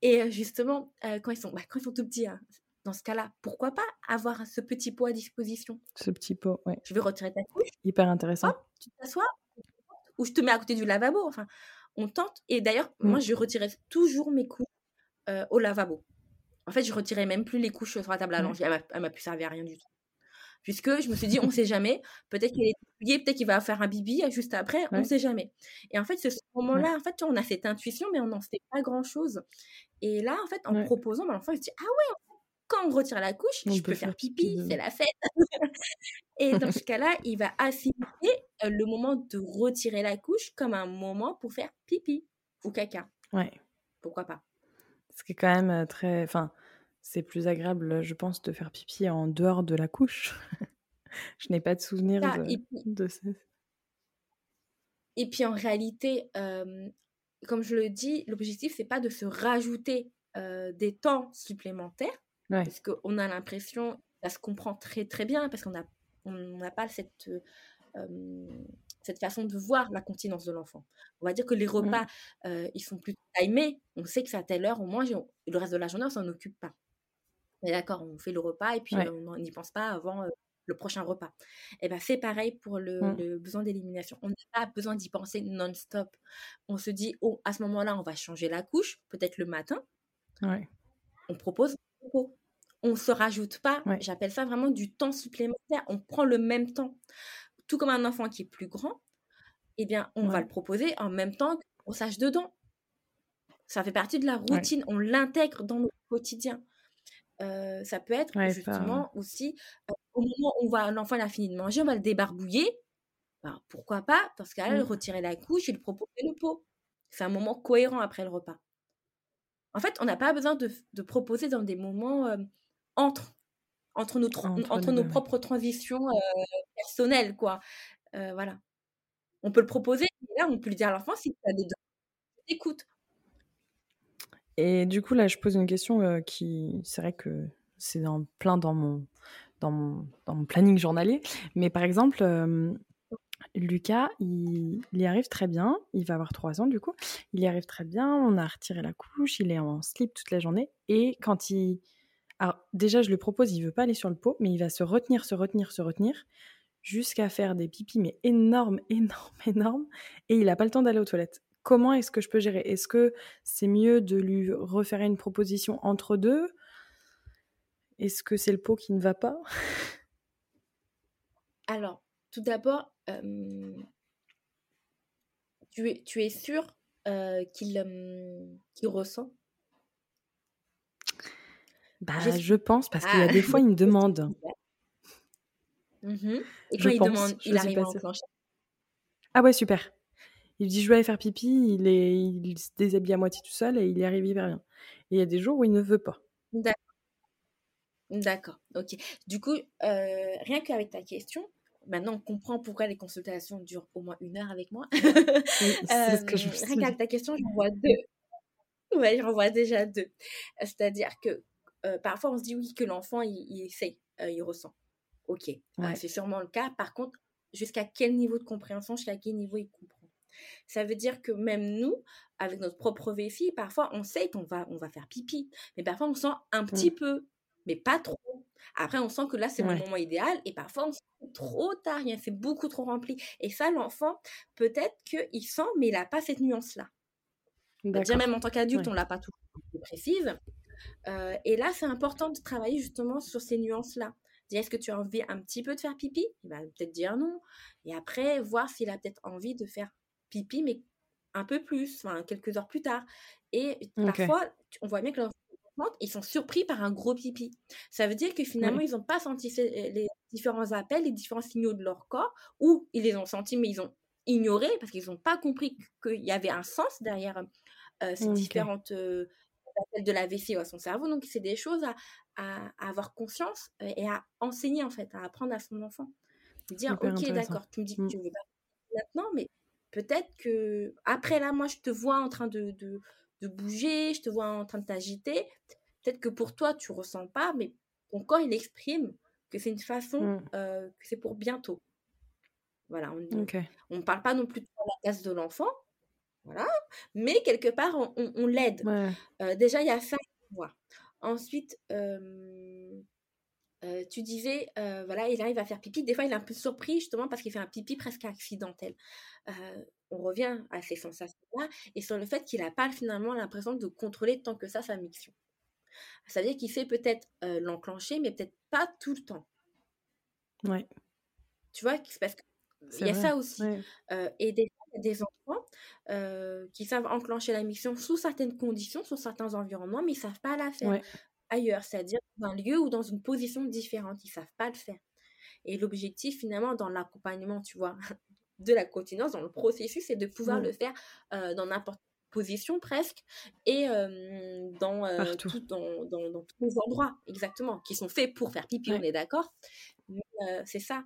Et justement, quand, ils sont, bah, quand ils sont tout petits, hein, dans ce cas-là, pourquoi pas avoir ce petit pot à disposition? Ce petit pot, ouais. Je vais retirer ta couche. Hyper intéressant. tu t'assois ou je te mets à côté du lavabo. Enfin, on tente. Et d'ailleurs, mmh. moi, je retirais toujours mes couches au lavabo. En fait, je retirais même plus les couches sur la table à langer. Elle m'a plus servi à rien du tout. Puisque je me suis dit, on ne sait jamais. Peut-être qu'il est peut-être qu'il va faire un bibi juste après, on ne sait jamais. Et en fait, ce moment-là, en fait, on a cette intuition, mais on n'en sait pas grand-chose. Et là, en fait, en proposant, bah, l'enfant, il se dit, ah ouais, quand on retire la couche, je peux faire pipi, c'est la fête. Et dans ce cas-là, il va assimiler le moment de retirer la couche comme un moment pour faire pipi ou caca. Ouais. Pourquoi pas Ce qui est quand même très. Enfin, c'est plus agréable, je pense, de faire pipi en dehors de la couche. je n'ai pas de souvenir de, ça. Et puis en réalité, comme je le dis, l'objectif, c'est pas de se rajouter des temps supplémentaires parce qu'on a l'impression, ça se comprend très très bien, parce qu'on n'a on n'a pas cette, cette façon de voir la continence de l'enfant. On va dire que les mmh. repas, ils sont plus timés. On sait que c'est à telle heure, on mange, et le reste de la journée, on s'en occupe pas. Mais d'accord, on fait le repas et puis on n'y pense pas avant le prochain repas. Et ben c'est pareil pour le, mmh. le besoin d'élimination. On n'a pas besoin d'y penser non-stop. On se dit, oh, à ce moment-là, on va changer la couche, peut-être le matin. On propose on ne se rajoute pas, j'appelle ça vraiment du temps supplémentaire. On prend le même temps. Tout comme un enfant qui est plus grand, eh bien, on va le proposer en même temps qu'on sache dedans. Ça fait partie de la routine, on l'intègre dans notre quotidien. Euh, ça peut être justement aussi euh, au moment où l'enfant a fini de manger, on va le débarbouiller. Ben, pourquoi pas? Parce qu'elle mmh. retirer la couche et lui proposer le pot. C'est un moment cohérent après le repas. En fait, on n'a pas besoin de, proposer dans des moments euh, entre, entre, nos, entre, nos propres transitions euh, personnelles, quoi. Euh, voilà. On peut le proposer, mais là, on peut lui dire à l'enfant si tu as des écoute. Et du coup, là, je pose une question qui, c'est vrai que c'est en plein dans mon, dans mon, dans mon planning journalier, mais par exemple, Lucas, il, y arrive très bien. Il va avoir trois ans du coup. Il y arrive très bien. On a retiré la couche. Il est en slip toute la journée. Et quand il. Alors, déjà, je lui propose, il veut pas aller sur le pot, mais il va se retenir, se retenir, se retenir, jusqu'à faire des pipis, mais énormes, énormes, énormes. Et il n'a pas le temps d'aller aux toilettes. Comment est-ce que je peux gérer? Est-ce que c'est mieux de lui refaire une proposition entre deux? Est-ce que c'est le pot qui ne va pas? Alors, tout d'abord, tu, es, tu es sûr qu'il ressent? Bah, je pense, parce qu'il y a des fois, il me demande. Mmh Et quand il demande, il arrive à enclencher? Ah ouais, super. Il dit je vais aller faire pipi, il, est, il se déshabille à moitié tout seul et il y arrive hyper bien. Et il y a des jours où il ne veut pas. D'accord. D'accord, ok. Du coup, euh, rien qu'avec ta question, maintenant on comprend pourquoi les consultations durent au moins une heure avec moi. c'est ce que je Rien qu'avec ta question, j'en vois deux. Ouais, j'en vois déjà deux. C'est-à-dire que euh, parfois on se dit oui que l'enfant il, il essaye, euh, il ressent. Ok, c'est sûrement le cas. Par contre, jusqu'à quel niveau de compréhension, jusqu'à quel niveau il comprend? Ça veut dire que même nous, avec notre propre véfi, parfois on sait qu'on va, on va faire pipi, mais parfois on sent un mmh. petit peu, mais pas trop. Après, on sent que là, c'est le moment idéal et parfois on sent trop tard, c'est beaucoup trop rempli. Et ça, l'enfant, peut-être qu'il sent, mais il n'a pas cette nuance-là. Dire même en tant qu'adulte, on ne l'a pas tout précise. Euh, et là, c'est important de travailler justement sur ces nuances-là. Dire est-ce que tu as envie un petit peu de faire pipi? Il va peut-être dire non. Et après, voir s'il a peut-être envie de faire pipi, mais un peu plus, enfin, quelques heures plus tard. Et parfois, on voit bien que ils sont surpris par un gros pipi. Ça veut dire que finalement, ils n'ont pas senti les différents appels, les différents signaux de leur corps, ou ils les ont sentis, mais ils ont ignoré parce qu'ils n'ont pas compris qu'il y avait un sens derrière euh, ces différentes euh, appels de la vessie à son cerveau. Donc, c'est des choses à, avoir conscience euh, et à enseigner, en fait, à apprendre à son enfant. Dire, ok, d'accord, tu me dis que mmh. tu veux pas maintenant, mais peut-être que après là, moi, je te vois en train de, de, bouger, je te vois en train de t'agiter. Peut-être que pour toi, tu ressens pas, mais ton corps, il exprime que c'est une façon, mmh. euh, que c'est pour bientôt. Voilà, on ne parle pas non plus de la place de l'enfant, voilà, mais quelque part, on, l'aide. Euh, déjà, il y a ça. Ensuite, euh, euh, tu disais, euh, voilà, il arrive à faire pipi. Des fois, il est un peu surpris justement parce qu'il fait un pipi presque accidentel. Euh, on revient à ces sensations-là et sur le fait qu'il n'a pas finalement l'impression de contrôler tant que ça sa miction. Ça veut dire qu'il sait peut-être l'enclencher, mais peut-être pas tout le temps. Ouais. Tu vois, parce qu'il y a ça aussi. et des, des enfants qui savent enclencher la miction sous certaines conditions, sous certains environnements, mais ils ne savent pas la faire ailleurs, c'est-à-dire dans un lieu ou dans une position différente. Ils savent pas le faire. Et l'objectif, finalement, dans l'accompagnement, tu vois, de la continence, dans le processus, c'est de pouvoir le faire euh, dans n'importe quelle position presque et euh, dans, euh, tout, dans, dans, tous les endroits, exactement, qui sont faits pour faire pipi, on est d'accord. c'est ça.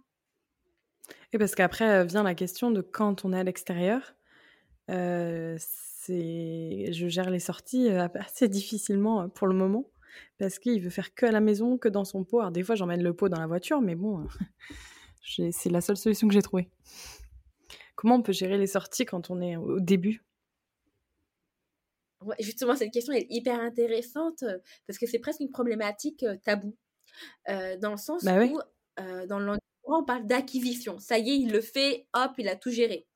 Et parce qu'après vient la question de quand on est à l'extérieur. C'est je gère les sorties assez difficilement pour le moment parce qu'il veut faire que à la maison, que dans son pot. Alors des fois, j'emmène le pot dans la voiture, mais bon, c'est la seule solution que j'ai trouvée. Comment on peut gérer les sorties quand on est au début? Justement, cette question est hyper intéressante euh, parce que c'est presque une problématique euh, taboue. Euh, dans le sens bah où, dans le on parle d'acquisition. Ça y est, il le fait, hop, il a tout géré.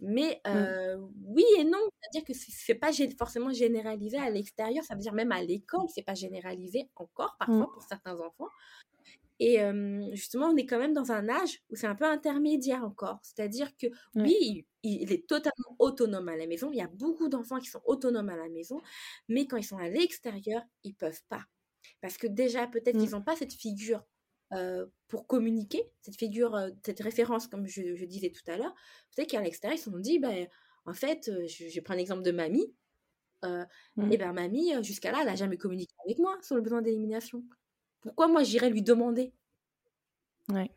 Mais mmh. oui et non, c'est-à-dire que c'est pas forcément généralisé à l'extérieur, ça veut dire même à l'école, c'est pas généralisé encore parfois mmh. pour certains enfants. Et justement, on est quand même dans un âge où c'est un peu intermédiaire encore. C'est-à-dire que oui, il, est totalement autonome à la maison. Il y a beaucoup d'enfants qui sont autonomes à la maison, mais quand ils sont à l'extérieur, ils peuvent pas. Parce que déjà, peut-être mmh. qu'ils n'ont pas cette figure euh, pour communiquer, cette figure, euh, cette référence, comme je, disais tout à l'heure, savez qu'à l'extérieur, ils se sont dit, ben, en fait, euh, je, je, prends l'exemple de mamie, mmh. et ben mamie, jusqu'à là, elle n'a jamais communiqué avec moi sur le besoin d'élimination. Pourquoi moi, j'irais lui demander? Ouais.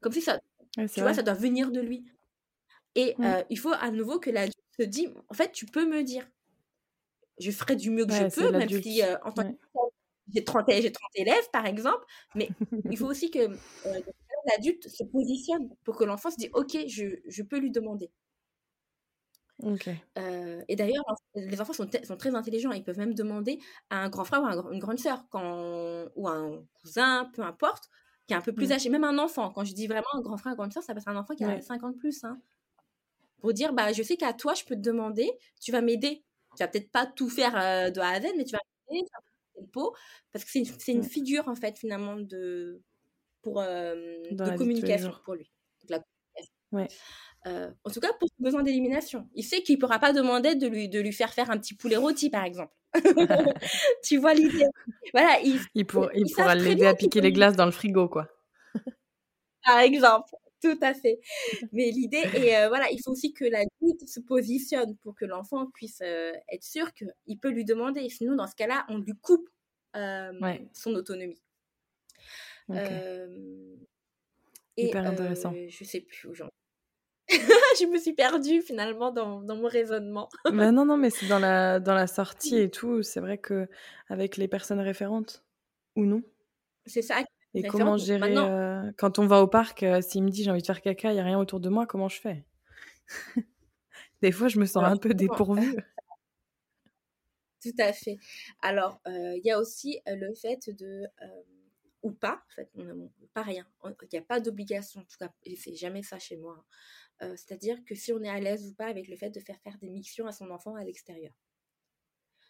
Comme si ça, tu vois, ça doit venir de lui. Et mmh. il faut à nouveau que l'adulte se dise, en fait, tu peux me dire. Je ferai du mieux que je peux, même si en tant que j'ai 30, 30 élèves, par exemple, mais il faut aussi que euh, l'adulte se positionne pour que l'enfant se dise Ok, je, je, peux lui demander. Euh, et d'ailleurs, les enfants sont, sont, très intelligents. Ils peuvent même demander à un grand frère ou à une grande sœur quand, ou à un cousin, peu importe, qui est un peu plus mmh. âgé. Même un enfant. Quand je dis vraiment un grand frère, une grande sœur, ça passe un enfant qui a 50 plus. Hein, pour dire bah, Je sais qu'à toi, je peux te demander, tu vas m'aider. Tu vas peut-être pas tout faire euh, de A à Z, mais tu vas m'aider, pot, parce que c'est une, figure, en fait, finalement, de, pour, euh, de communication pour lui. Euh, en tout cas, pour besoin d'élimination. Il sait qu'il ne pourra pas demander de lui, de lui faire faire un petit poulet rôti, par exemple. tu vois l'idée Voilà, il, il, pour, il pourra l'aider à piquer les glaces dans le frigo, quoi. par exemple. Tout à fait. Mais l'idée, et euh, voilà, il faut aussi que l'adulte se positionne pour que l'enfant puisse euh, être sûr qu'il peut lui demander. Sinon, dans ce cas-là, on lui coupe son autonomie. et, Hyper intéressant. je sais plus où j'en je me suis perdue finalement dans, dans mon raisonnement. bah non, non, mais c'est dans la, dans la sortie et tout. C'est vrai que avec les personnes référentes ou non. C'est ça. Et comment gérer euh, quand on va au parc, euh, s'il me dit j'ai envie de faire caca, il n'y a rien autour de moi, comment je fais? Des fois, je me sens un peu dépourvue. Tout à fait. Alors, euh, il y a aussi le fait de ou pas, en fait, pas rien. Il n'y a pas d'obligation, en tout cas, c'est jamais ça chez moi. Hein. C'est-à-dire que si on est à l'aise ou pas avec le fait de faire faire des missions à son enfant à l'extérieur.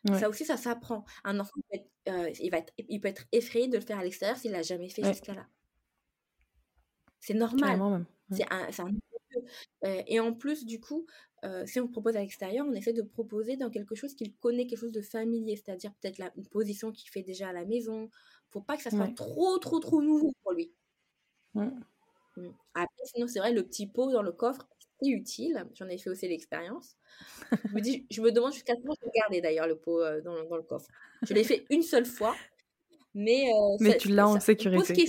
Ça aussi, ça s'apprend. Un enfant, peut être, euh, il, va être, il peut être effrayé de le faire à l'extérieur s'il l'a jamais fait jusqu'à là. C'est normal. C'est un, un euh, et en plus, du coup, euh, si on propose à l'extérieur, on essaie de proposer dans quelque chose qu'il connaît, quelque chose de familier, c'est-à-dire peut-être une position qu'il fait déjà à la maison. Faut pas que ça soit trop, trop, trop nouveau pour lui. Mmh. Après, sinon, c'est vrai, le petit pot dans le coffre, utile. J'en ai fait aussi l'expérience. je, me dis, je me demande jusqu'à quand je vais garder d'ailleurs le pot euh, dans, dans, le coffre. Je l'ai fait une seule fois, mais. Euh, mais tu l'as en sécurité.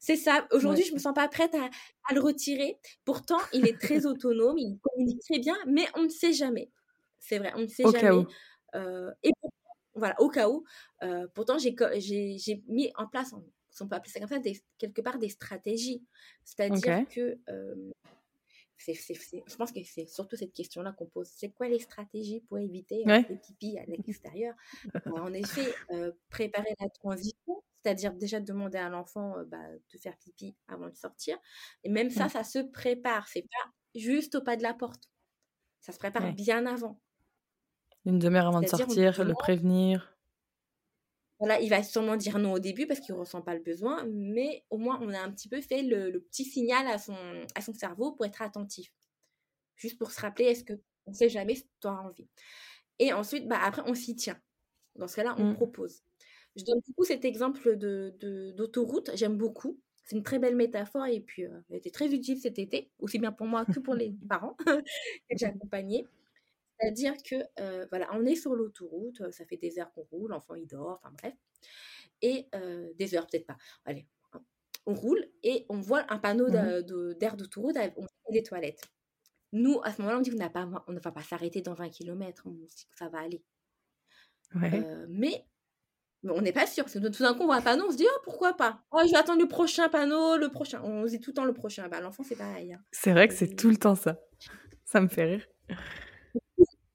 C'est ça. Aujourd'hui, je me sens pas prête à, à, le retirer. Pourtant, il est très autonome, il communique très bien, mais on ne sait jamais. C'est vrai, on ne sait jamais. Euh, et voilà, au cas où. pourtant, j'ai mis en place, si on peut appeler ça comme ça, des, quelque part des stratégies. C'est-à-dire que je pense que c'est surtout cette question-là qu'on pose. C'est quoi les stratégies pour éviter ouais. les pipis à l'extérieur? En effet, euh, préparer la transition, c'est-à-dire déjà demander à l'enfant euh, bah, de faire pipi avant de sortir. Et même ça, ça se prépare. C'est pas juste au pas de la porte. Ça se prépare bien avant. Une demi-heure avant de sortir, le prévenir. Voilà, il va sûrement dire non au début parce qu'il ne ressent pas le besoin, mais au moins on a un petit peu fait le, petit signal à son, à son cerveau pour être attentif. Juste pour se rappeler, est-ce que on ne sait jamais si tu auras envie? Et ensuite, bah, après, on s'y tient. Dans ce cas-là, on mmh. propose. Je donne beaucoup cet exemple de, d'autoroute, j'aime beaucoup. C'est une très belle métaphore et puis euh, elle était très utile cet été, aussi bien pour moi que pour les parents que j'ai accompagnés. C'est-à-dire que, euh, voilà, on est sur l'autoroute, ça fait des heures qu'on roule, l'enfant il dort, enfin bref. Et euh, des heures, peut-être pas. Allez, on roule et on voit un panneau mmh d'air d'autoroute avec des toilettes. Nous, à ce moment-là, on dit qu'on on ne va pas s'arrêter dans 20 km, on dit que ça va aller. mais on n'est pas sûr, parce que tout d'un coup, on voit un panneau, on se dit, oh, pourquoi pas? Oh, Je vais attendre le prochain panneau, le prochain. On se dit tout le temps le prochain. Bah, L'enfant, c'est pareil. Hein. C'est vrai que c'est tout le temps ça. Ça me fait rire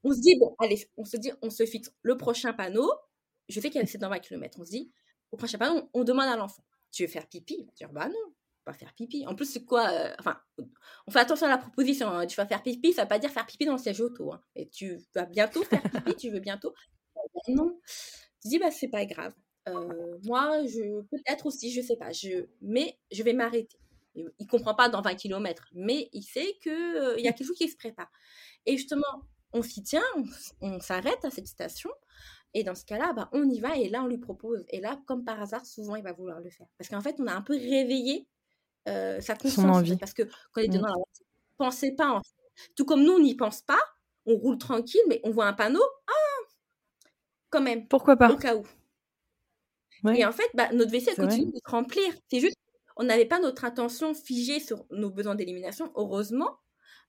on se dit, bon, allez, on se dit, on se fixe le prochain panneau. Je sais qu'il c'est dans 20 km. On se dit, au prochain panneau, on, demande à l'enfant, tu veux faire pipi? Il va dire, bah non, pas faire pipi. En plus, c'est quoi euh, Enfin, on fait attention à la proposition. Hein. Tu vas faire pipi, ça ne veut pas dire faire pipi dans le siège auto. Hein. Et tu vas bientôt faire pipi, tu veux bientôt? Non. Tu dis, bah, c'est pas grave. Euh, moi, je peut-être aussi, je sais pas. Je, mais je vais m'arrêter. Il, ne comprend pas dans 20 km, mais il sait qu'il euh, y a quelque chose qui se prépare. Et justement, on s'y tient, on, s'arrête à cette station. Et dans ce cas-là, bah, on y va et là, on lui propose. Et là, comme par hasard, souvent, il va vouloir le faire. Parce qu'en fait, on a un peu réveillé euh, sa conscience. Parce que quand il était mmh. dans la voiture, pensait pas. En fait. Tout comme nous, on n'y pense pas. On roule tranquille, mais on voit un panneau. Ah Quand même. Pourquoi pas? Au cas où. Et en fait, bah, notre vaisselle continue de se remplir. C'est juste, on n'avait pas notre attention figée sur nos besoins d'élimination. Heureusement,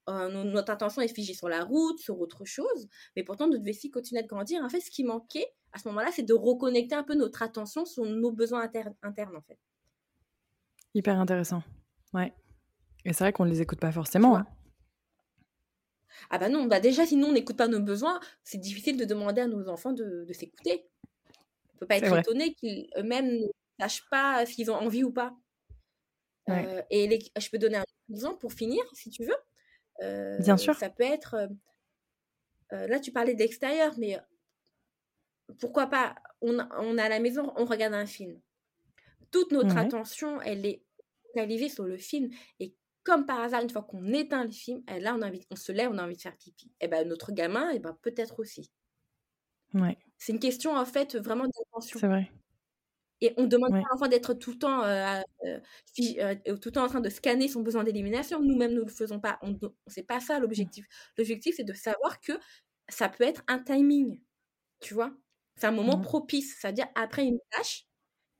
euh, notre attention est figée sur la route, sur autre chose, mais pourtant notre vessie continue de grandir. En fait, ce qui manquait à ce moment-là, c'est de reconnecter un peu notre attention sur nos besoins internes, en fait. Hyper intéressant. Ouais. Et c'est vrai qu'on ne les écoute pas forcément. Hein. Ah bah non, bah déjà, sinon on n'écoute pas nos besoins, c'est difficile de demander à nos enfants de, s'écouter. On peut pas être étonné qu'ils eux-mêmes ne sachent pas s'ils ont envie ou pas. Euh, et je peux donner un exemple pour finir, si tu veux. Bien sûr. Ça peut être. là, tu parlais d'extérieur, mais pourquoi pas on, on est à la maison, on regarde un film. Toute notre attention, elle est focalisée sur le film. Et comme par hasard, une fois qu'on éteint le film, eh, là, on, a on se lève, on a envie de faire pipi. Et eh ben notre gamin, et eh ben, peut-être aussi. Ouais. C'est une question, en fait, vraiment d'attention. C'est vrai. Et on demande pas à l'enfant d'être tout le temps, euh, euh, euh, tout le temps en train de scanner son besoin d'élimination. Nous-mêmes, nous ne le faisons pas. On, c'est pas ça l'objectif. L'objectif, c'est de savoir que ça peut être un timing. Tu vois? C'est un moment propice. C'est-à-dire, après une tâche,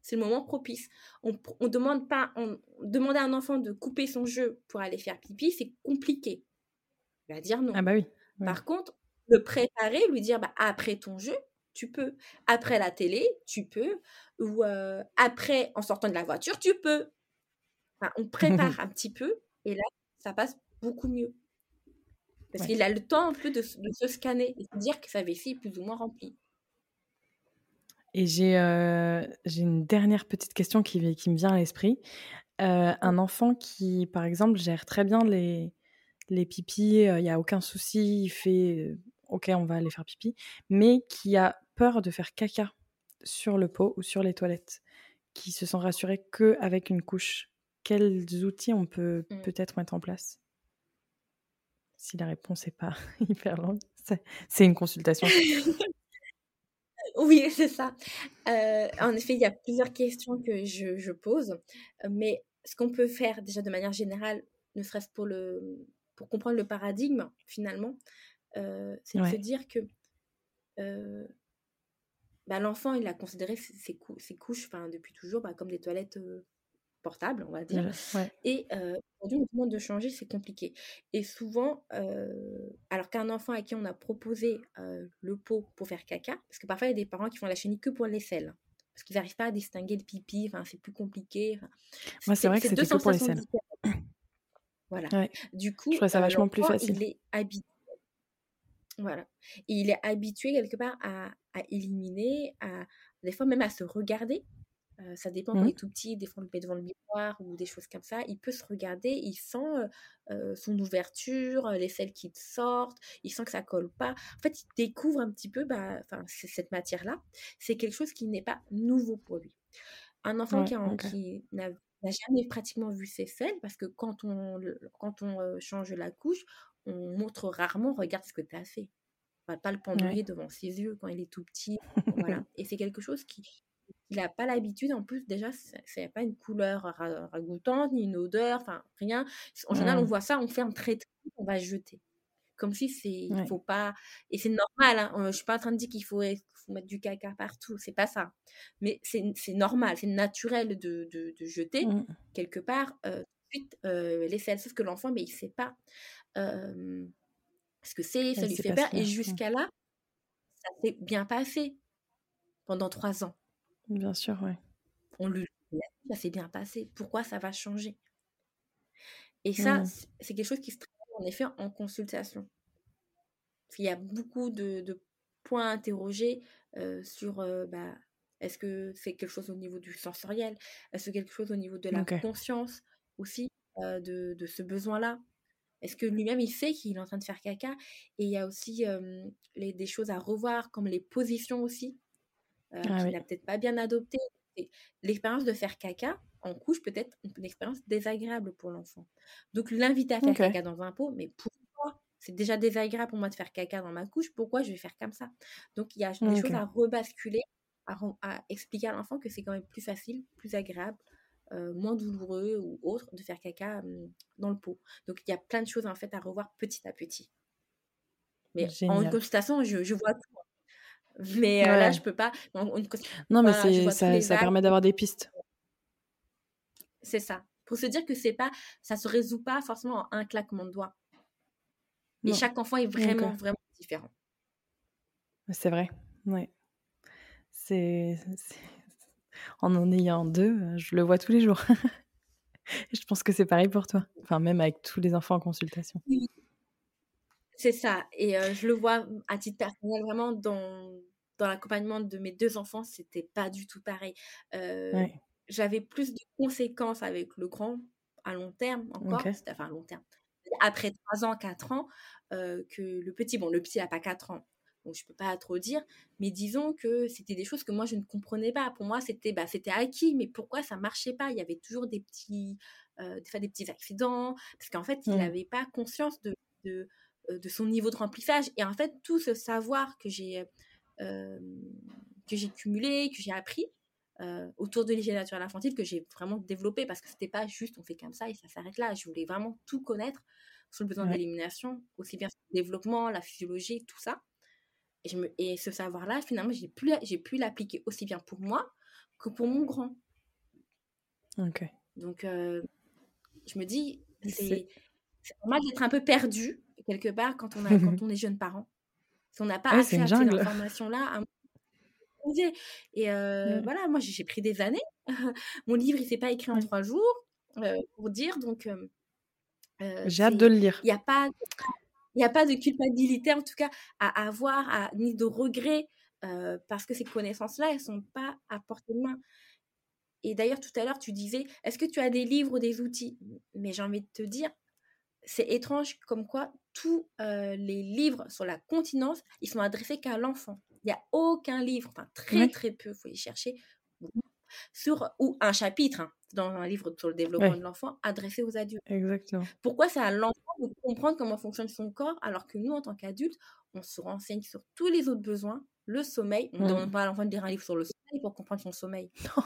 c'est le moment propice. On, on demande pas, on, demander à un enfant de couper son jeu pour aller faire pipi, c'est compliqué. Il va dire non. Ah bah oui. Par contre, le préparer, lui dire bah, après ton jeu, tu peux. Après la télé, tu peux. Ou après, en sortant de la voiture, tu peux. on prépare un petit peu et là, ça passe beaucoup mieux. Parce qu'il a le temps un peu de, se scanner et de dire que sa vessie est plus ou moins remplie. Et j'ai une dernière petite question qui, qui me vient à l'esprit. un enfant qui, par exemple, gère très bien les, les pipis, il n'y a aucun souci, il fait ok, on va aller faire pipi, mais qui a peur de faire caca sur le pot ou sur les toilettes, qui se sent rassuré qu'avec une couche. Quels outils on peut mmh. peut-être mettre en place? Si la réponse n'est pas hyper longue, c'est une consultation. oui, c'est ça. Euh, en effet, il y a plusieurs questions que je, pose, mais ce qu'on peut faire déjà de manière générale, ne serait-ce pour, le, pour comprendre le paradigme finalement, euh, c'est de se dire que euh, bah, l'enfant, il a considéré ses, couches depuis toujours bah, comme des toilettes euh, portables, on va dire. Et aujourd'hui, on demande de changer, c'est compliqué. Et souvent, alors qu'un enfant à qui on a proposé le pot pour faire caca, parce que parfois, il y a des parents qui font la chenille que pour l'aisselle parce qu'ils n'arrivent pas à distinguer le pipi, enfin, c'est plus compliqué. Moi, c'est vrai que c'était que pour l'aisselle. Voilà. Du coup, je trouve ça vachement plus facile. Il est habitué voilà. Et il est habitué quelque part à, éliminer, à des fois même à se regarder. Euh, ça dépend quand il mmh. est tout petit, des fois on le met devant le miroir ou des choses comme ça. Il peut se regarder, il sent euh, son ouverture, les selles qui sortent, il sent que ça colle pas. En fait, il découvre un petit peu bah, cette matière-là. C'est quelque chose qui n'est pas nouveau pour lui. Un enfant qui, n'a jamais pratiquement vu ses selles, parce que quand on, quand on euh, change la couche, on montre rarement, regarde ce que tu as fait. On va pas le pendouiller devant ses yeux quand il est tout petit. voilà. Et c'est quelque chose qui il n'a pas l'habitude. En plus, déjà, c'est pas une couleur ragoûtante, ni une odeur, enfin, rien. En général, on voit ça, on fait un traitement, on va jeter. Comme si c'est, il faut pas, et c'est normal, hein. je suis pas en train de dire qu'il faut, mettre du caca partout, c'est pas ça. Mais c'est normal, c'est naturel de, de, jeter mmh. quelque part, euh, euh, les selles. Sauf que l'enfant, mais il sait pas ce que c'est, ça lui fait peur. Et jusqu'à là, ça s'est bien passé pendant trois ans. Bien sûr, oui. On lui ça s'est bien passé. Pourquoi ça va changer? Et ça, mmh. c'est quelque chose qui se travaille en effet en consultation. Il y a beaucoup de, points à interroger sur bah, est-ce que c'est quelque chose au niveau du sensoriel? Est-ce que quelque chose au niveau de la conscience? Aussi de, de, ce besoin-là. Est-ce que lui-même, il sait qu'il est en train de faire caca Et il y a aussi les, des choses à revoir, comme les positions aussi, euh, ah qu'il n'a peut-être pas bien adoptées. L'expérience de faire caca en couche peut être une, expérience désagréable pour l'enfant. Donc, l'inviter à faire caca dans un pot, mais pourquoi? C'est déjà désagréable pour moi de faire caca dans ma couche, pourquoi je vais faire comme ça? Donc, il y a des choses à rebasculer, à, à expliquer à l'enfant que c'est quand même plus facile, plus agréable euh, moins douloureux ou autre de faire caca dans le pot. Donc il y a plein de choses en fait à revoir petit à petit. Mais en consultation, je, je vois tout. Mais euh, là, je peux pas. non, mais ça, ça permet d'avoir des pistes. C'est ça. Pour se dire que c'est pas, ça se résout pas forcément en un claquement de doigts. Et chaque enfant est vraiment, vraiment différent. C'est vrai. Ouais. C'est en en ayant deux, euh, je le vois tous les jours. je pense que c'est pareil pour toi. Enfin, même avec tous les enfants en consultation. C'est ça. Et euh, je le vois à titre personnel, vraiment, dans, dans l'accompagnement de mes deux enfants, c'était pas du tout pareil. Euh, j'avais plus de conséquences avec le grand à long terme encore. Enfin, à long terme. Après 3 ans, 4 ans, que le petit. Bon, le petit n'a pas 4 ans, donc je peux pas trop dire, mais disons que c'était des choses que moi je ne comprenais pas. Pour moi, c'était bah, c'était acquis, mais pourquoi ça marchait pas? Il y avait toujours des petits, euh, des, des petits accidents, parce qu'en fait, il n'avait pas conscience de, de, euh, de, son niveau de remplissage. Et en fait, tout ce savoir que j'ai euh, que j'ai cumulé, que j'ai appris, autour de l'hygiène naturelle infantile que j'ai vraiment développé parce que c'était pas juste on fait comme ça et ça s'arrête là. Je voulais vraiment tout connaître sur le besoin d'élimination, aussi bien sur le développement, la physiologie, tout ça. Et, je me, et ce savoir-là, finalement, j'ai pu, j'ai pu l'appliquer aussi bien pour moi que pour mon grand. Ok. Donc, je me dis, c'est normal d'être un peu perdu quelque part quand on, a, quand on est jeune parent. Si on n'a pas accès à ces informations-là, et mmh. voilà, moi j'ai pris des années. Mon livre, il s'est pas écrit en trois jours, pour dire. Donc, j'ai hâte de le lire. Il n'y a pas, il a pas de culpabilité en tout cas à avoir, ni de regret, parce que ces connaissances-là, elles sont pas à portée de main. Et d'ailleurs, tout à l'heure, tu disais, est-ce que tu as des livres ou des outils? Mais j'ai envie de te dire, c'est étrange comme quoi tous les livres sur la continence, ils sont adressés qu'à l'enfant. Il n'y a aucun livre, enfin très très peu, il faut y chercher, sur, ou un chapitre hein, dans un livre sur le développement de l'enfant adressé aux adultes. Exactement. Pourquoi c'est à l'enfant de comprendre comment fonctionne son corps alors que nous, en tant qu'adultes, on se renseigne sur tous les autres besoins, le sommeil. On ne demande pas à l'enfant de lire un livre sur le sommeil pour comprendre son sommeil. Non.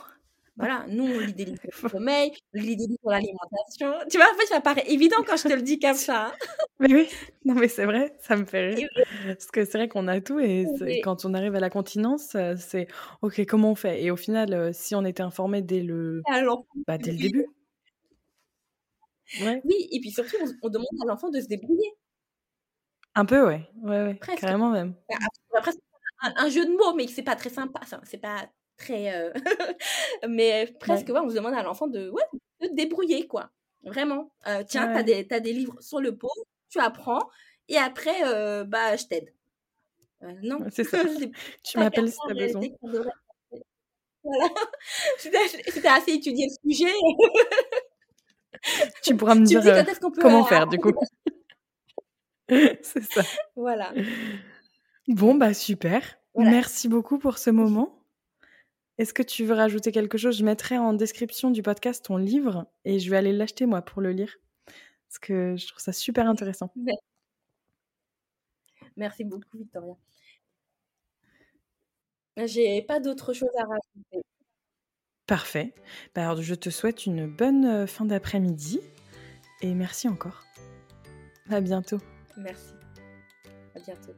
Voilà, nous, on lit des livres sur le sommeil, on lit des livres sur l'alimentation. Tu vois, en fait, ça paraît évident quand je te le dis comme ça. Hein. Mais oui, non, mais c'est vrai, ça me fait rire. Parce que c'est vrai qu'on a tout et quand on arrive à la continence, euh, c'est OK, comment on fait? Et au final, euh, si on était informé dès le, bah, dès le début. Ouais. Oui, et puis surtout, on, demande à l'enfant de se débrouiller. Un peu, ouais. Ouais, ouais. Carrément même. Bah, après, un, un, jeu de mots, mais c'est pas très sympa. C'est pas très. Euh, mais presque, ouais. on se demande à l'enfant de, ouais, de débrouiller, quoi. Vraiment. Euh, tiens, t'as des, as des livres sur le pot, tu apprends, et après, euh, bah, je t'aide. non. C'est ça. tu m'appelles si t'as besoin. Voilà. C'était assez étudié le sujet. tu pourras me dire comment faire, du coup. C'est ça. Voilà. Bon, bah super. Merci beaucoup pour ce moment. Est-ce que tu veux rajouter quelque chose? Je mettrai en description du podcast ton livre et je vais aller l'acheter moi pour le lire. Parce que je trouve ça super intéressant. Merci beaucoup, Victoria. J'ai pas d'autre chose à rajouter. Parfait. Bah, alors, je te souhaite une bonne euh, fin d'après-midi et merci encore. À bientôt. Merci. À bientôt.